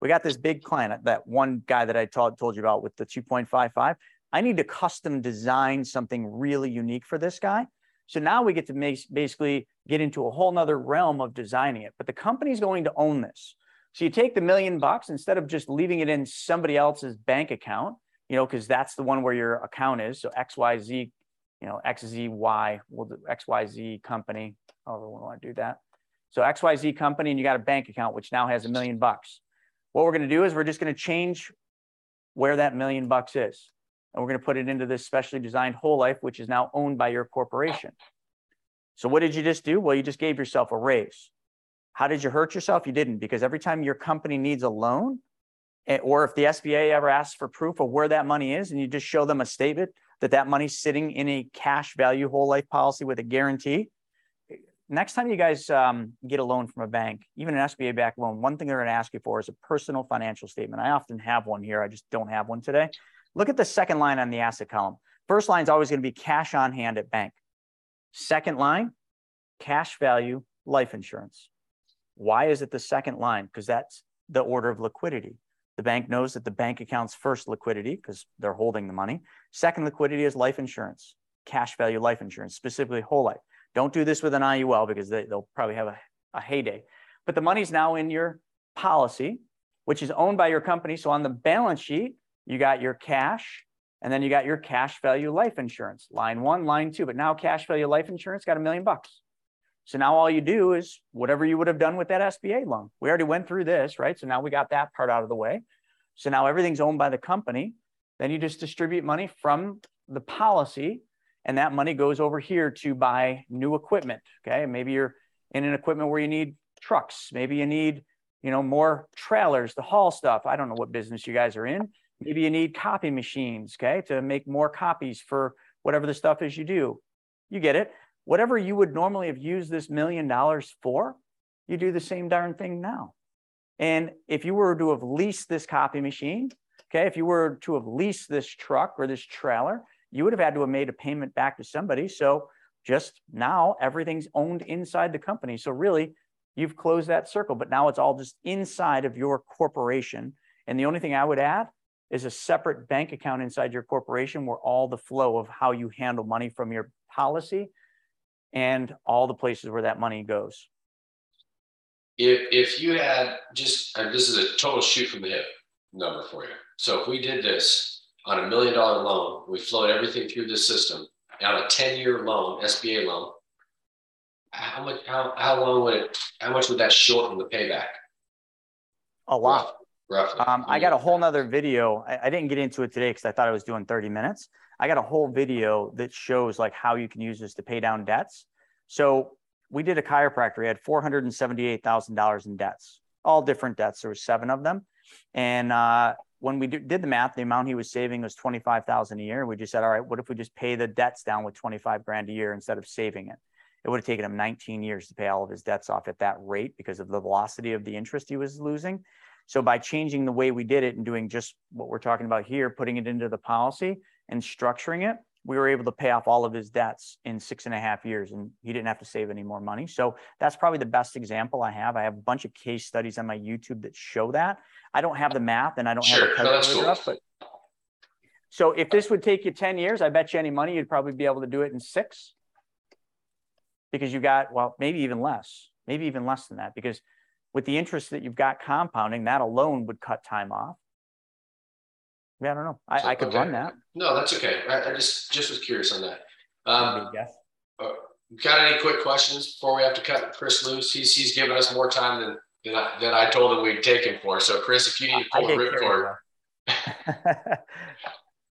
we got this big client, that one guy that I told, told you about with the 2.55. I need to custom design something really unique for this guy. So now we get to make, basically get into a whole nother realm of designing it, but the company's going to own this. So you take the million bucks instead of just leaving it in somebody else's bank account, you know, because that's the one where your account is. So XYZ, you know, XZY, will do XYZ company, however we want to do that. So XYZ company, and you got a bank account, which now has a million bucks. What we're going to do is we're just going to change where that million bucks is and we're going to put it into this specially designed whole life, which is now owned by your corporation. So what did you just do? Well, you just gave yourself a raise. How did you hurt yourself? You didn't, because every time your company needs a loan, eh, or if the SBA ever asks for proof of where that money is, and you just show them a statement that that money's sitting in a cash value whole life policy with a guarantee. Next time you guys um, get a loan from a bank, even an SBA backed loan, one thing they're going to ask you for is a personal financial statement. I often have one here. I just don't have one today. Look at the second line on the asset column. First line is always going to be cash on hand at bank. Second line, cash value life insurance. Why is it the second line? Because that's the order of liquidity. The bank knows that the bank account's first liquidity, because they're holding the money. Second liquidity is life insurance, cash value life insurance, specifically whole life. Don't do this with an IUL because they, will probably have a, a heyday. But the money's now in your policy, which is owned by your company. So on the balance sheet, you got your cash, and then you got your cash value life insurance, line one, line two. But now cash value life insurance got a million bucks. So now all you do is whatever you would have done with that SBA loan. We already went through this, right? So now we got that part out of the way. So now everything's owned by the company. Then you just distribute money from the policy, and that money goes over here to buy new equipment. Okay. Maybe you're in an equipment where you need trucks. Maybe you need, you know, more trailers to haul stuff. I don't know what business you guys are in. Maybe you need copy machines, okay, to make more copies for whatever the stuff is you do. You get it. Whatever you would normally have used this million dollars for, you do the same darn thing now. And if you were to have leased this copy machine, okay, if you were to have leased this truck or this trailer, you would have had to have made a payment back to somebody. So just now everything's owned inside the company. So really, you've closed that circle, but now it's all just inside of your corporation. And the only thing I would add is a separate bank account inside your corporation where all the flow of how you handle money from your policy and all the places where that money goes. If if you had just and this is a total shoot from the hip number for you. So if we did this on a million dollar loan, we flowed everything through this system on a 10 year loan, SBA loan, how much how, how long would it how much would that shorten the payback? A lot. Roughly. Um, I got a whole nother video. I, I didn't get into it today because I thought I was doing 30 minutes. I got a whole video that shows like how you can use this to pay down debts. So we did a chiropractor. He had $478,000 in debts, all different debts. There were seven of them. And uh, when we did the math, the amount he was saving was 25,000 a year. We just said, all right, what if we just pay the debts down with 25 grand a year instead of saving it? It would have taken him 19 years to pay all of his debts off at that rate because of the velocity of the interest he was losing. So by changing the way we did it and doing just what we're talking about here, putting it into the policy and structuring it, we were able to pay off all of his debts in six and a half years and he didn't have to save any more money. So that's probably the best example I have. I have a bunch of case studies on my YouTube that show that. I don't have the math and I don't Sure, have a no, cool. up, but so if this would take you 10 years, I bet you any money you'd probably be able to do it in six because you got, well, maybe even less, maybe even less than that because with the interest that you've got compounding, that alone would cut time off. Yeah, I don't know. I, So, I could okay. run that. No, that's okay. I, I just just was curious on that. Um, Big guess. got any quick questions before we have to cut Chris loose? He's he's given us more time than than I, than I told him we'd take him for. So Chris, if you need to I pull a get ripcord, carried away.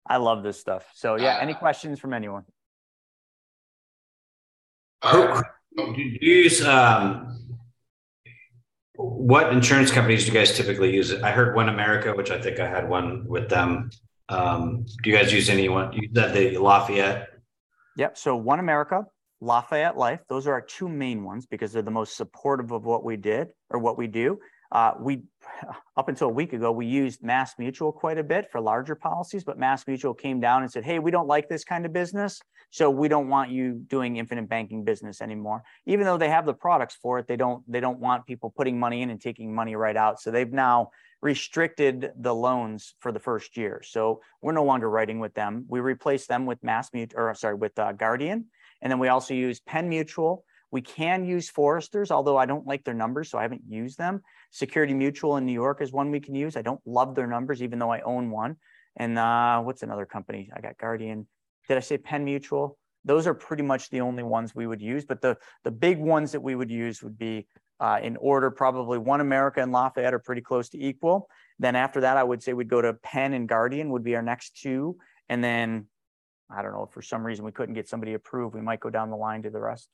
I love this stuff. So yeah, any Uh, questions from anyone? uh, Do you use um, what insurance companies do you guys typically use? I heard One America, which I think I had one with them. Um, do you guys use anyone? Said the Lafayette. Yep. So One America, Lafayette Life, those are our two main ones because they're the most supportive of what we did or what we do. Uh, we, *laughs* up until a week ago, we used Mass Mutual quite a bit for larger policies, but Mass Mutual came down and said, "Hey, we don't like this kind of business, so we don't want you doing infinite banking business anymore." Even though they have the products for it, they don't they don't want people putting money in and taking money right out. So they've now restricted the loans for the first year. So we're no longer writing with them. We replaced them with Mass Mutual, or sorry, with uh, Guardian, and then we also use Penn Mutual. We can use Foresters, although I don't like their numbers, so I haven't used them. Security Mutual in New York is one we can use. I don't love their numbers, even though I own one. And uh, what's another company? I got Guardian. Did I say Penn Mutual? Those are pretty much the only ones we would use. But the the big ones that we would use would be uh, in order. Probably One America and Lafayette are pretty close to equal. Then after that, I would say we'd go to Penn and Guardian would be our next two. And then I don't know if for some reason we couldn't get somebody approved, we might go down the line to the rest.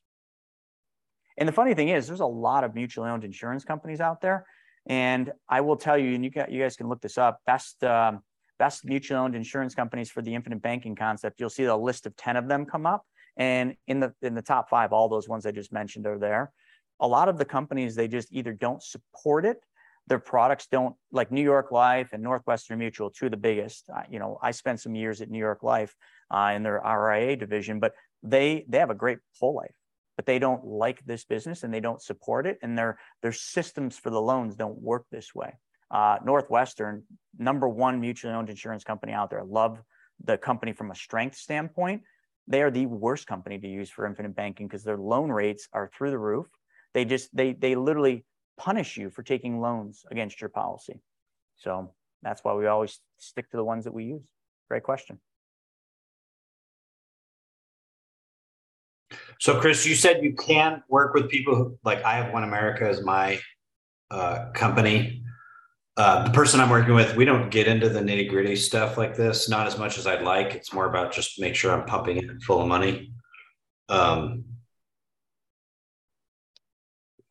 And the funny thing is, there's a lot of mutually owned insurance companies out there. And I will tell you, and you, got, you guys can look this up, best, um, best mutually owned insurance companies for the infinite banking concept. You'll see a list of 10 of them come up. And in the, in the top five, all those ones I just mentioned are there. A lot of the companies, they just either don't support it their products don't like New York Life and Northwestern Mutual, two of the biggest. Uh, you know, I spent some years at New York Life uh, in their RIA division, but they they have a great whole life, but they don't like this business and they don't support it, and their their systems for the loans don't work this way. Uh, Northwestern, number one mutually owned insurance company out there. Love the company from a strength standpoint. They are the worst company to use for infinite banking because their loan rates are through the roof. They just they they literally punish you for taking loans against your policy. So that's why we always stick to the ones that we use. Great question. So, Chris, you said you can work with people who, like I have One America as my uh, company. Uh, the person I'm working with, we don't get into the nitty gritty stuff like this, not as much as I'd like. It's more about just make sure I'm pumping it full of money. Um,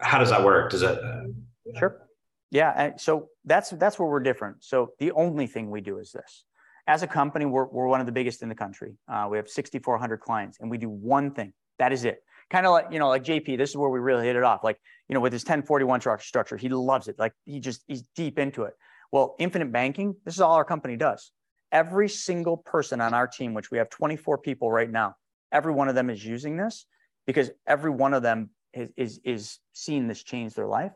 how does that work? Does it? Uh, Sure. Yeah. So that's that's where we're different. So the only thing we do is this. As a company, we're, we're one of the biggest in the country. Uh, we have 6,400 clients, and we do one thing. That is it. Kind of like you know, like JP. This is where we really hit it off. Like you know, with his 1041 structure, he loves it. Like he just he's deep into it. Well, infinite banking. This is all our company does. Every single person on our team, which we have 24 people right now, every one of them is using this because every one of them is is, is seeing this change their life.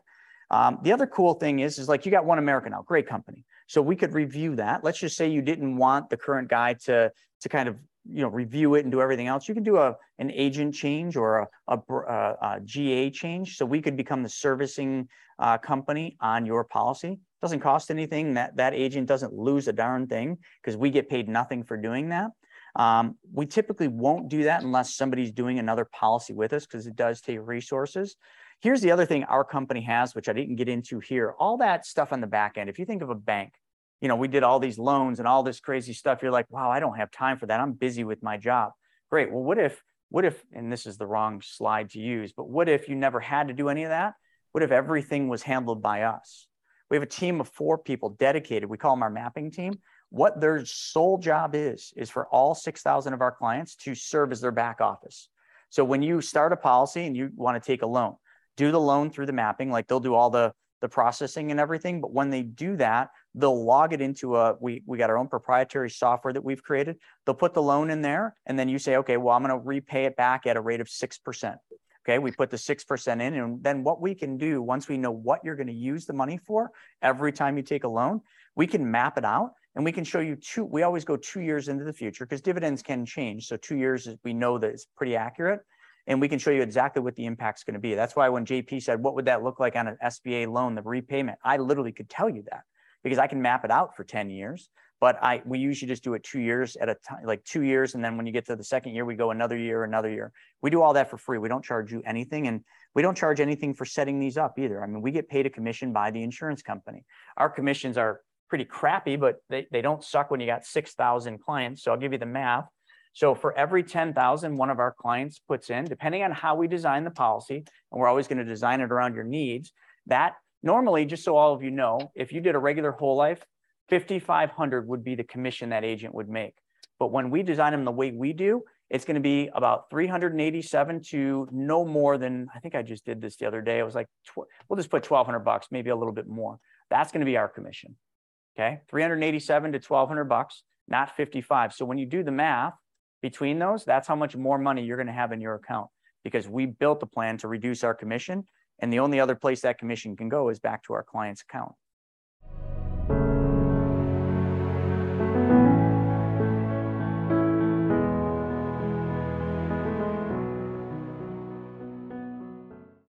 Um, the other cool thing is, is like you got One America now, great company. So we could review that. Let's just say you didn't want the current guy to, to kind of, you know, review it and do everything else. You can do a, an agent change or a, a, a, a GA change. So we could become the servicing uh, company on your policy. Doesn't cost anything. That, that agent doesn't lose a darn thing because we get paid nothing for doing that. Um, we typically won't do that unless somebody's doing another policy with us because it does take resources. Here's the other thing our company has, which I didn't get into here. All that stuff on the back end. If you think of a bank, you know, we did all these loans and all this crazy stuff. You're like, wow, I don't have time for that. I'm busy with my job. Great. Well, what if, what if, and this is the wrong slide to use, but what if you never had to do any of that? What if everything was handled by us? We have a team of four people dedicated. We call them our mapping team. What their sole job is, is for all 6,000 of our clients to serve as their back office. So when you start a policy and you want to take a loan, do the loan through the mapping, like they'll do all the, the processing and everything. But when they do that, they'll log it into a, we, we got our own proprietary software that we've created. They'll put the loan in there and then you say, okay, well, I'm going to repay it back at a rate of 6%. Okay, we put the 6% in, and then what we can do once we know what you're going to use the money for every time you take a loan, we can map it out and we can show you two. We always go two years into the future because dividends can change. So, two years is we know that it's pretty accurate and we can show you exactly what the impact's going to be. That's why when JP said, What would that look like on an SBA loan, the repayment? I literally could tell you that because I can map it out for 10 years but I we usually just do it two years at a time, like two years, and then when you get to the second year, we go another year, another year. We do all that for free. We don't charge you anything, and we don't charge anything for setting these up either. I mean, we get paid a commission by the insurance company. Our commissions are pretty crappy, but they, they don't suck when you got 6,000 clients. So I'll give you the math. So for every 10,000 one of our clients puts in, depending on how we design the policy, and we're always going to design it around your needs, that normally, just so all of you know, if you did a regular whole life, 5,500 would be the commission that agent would make. But when we design them the way we do, it's going to be about 387 to no more than, I think I just did this the other day. It was like, we'll just put 1200 bucks, maybe a little bit more. That's going to be our commission. Okay. 387 to 1200 bucks, not 55. So when you do the math between those, that's how much more money you're going to have in your account because we built the plan to reduce our commission. And the only other place that commission can go is back to our client's account.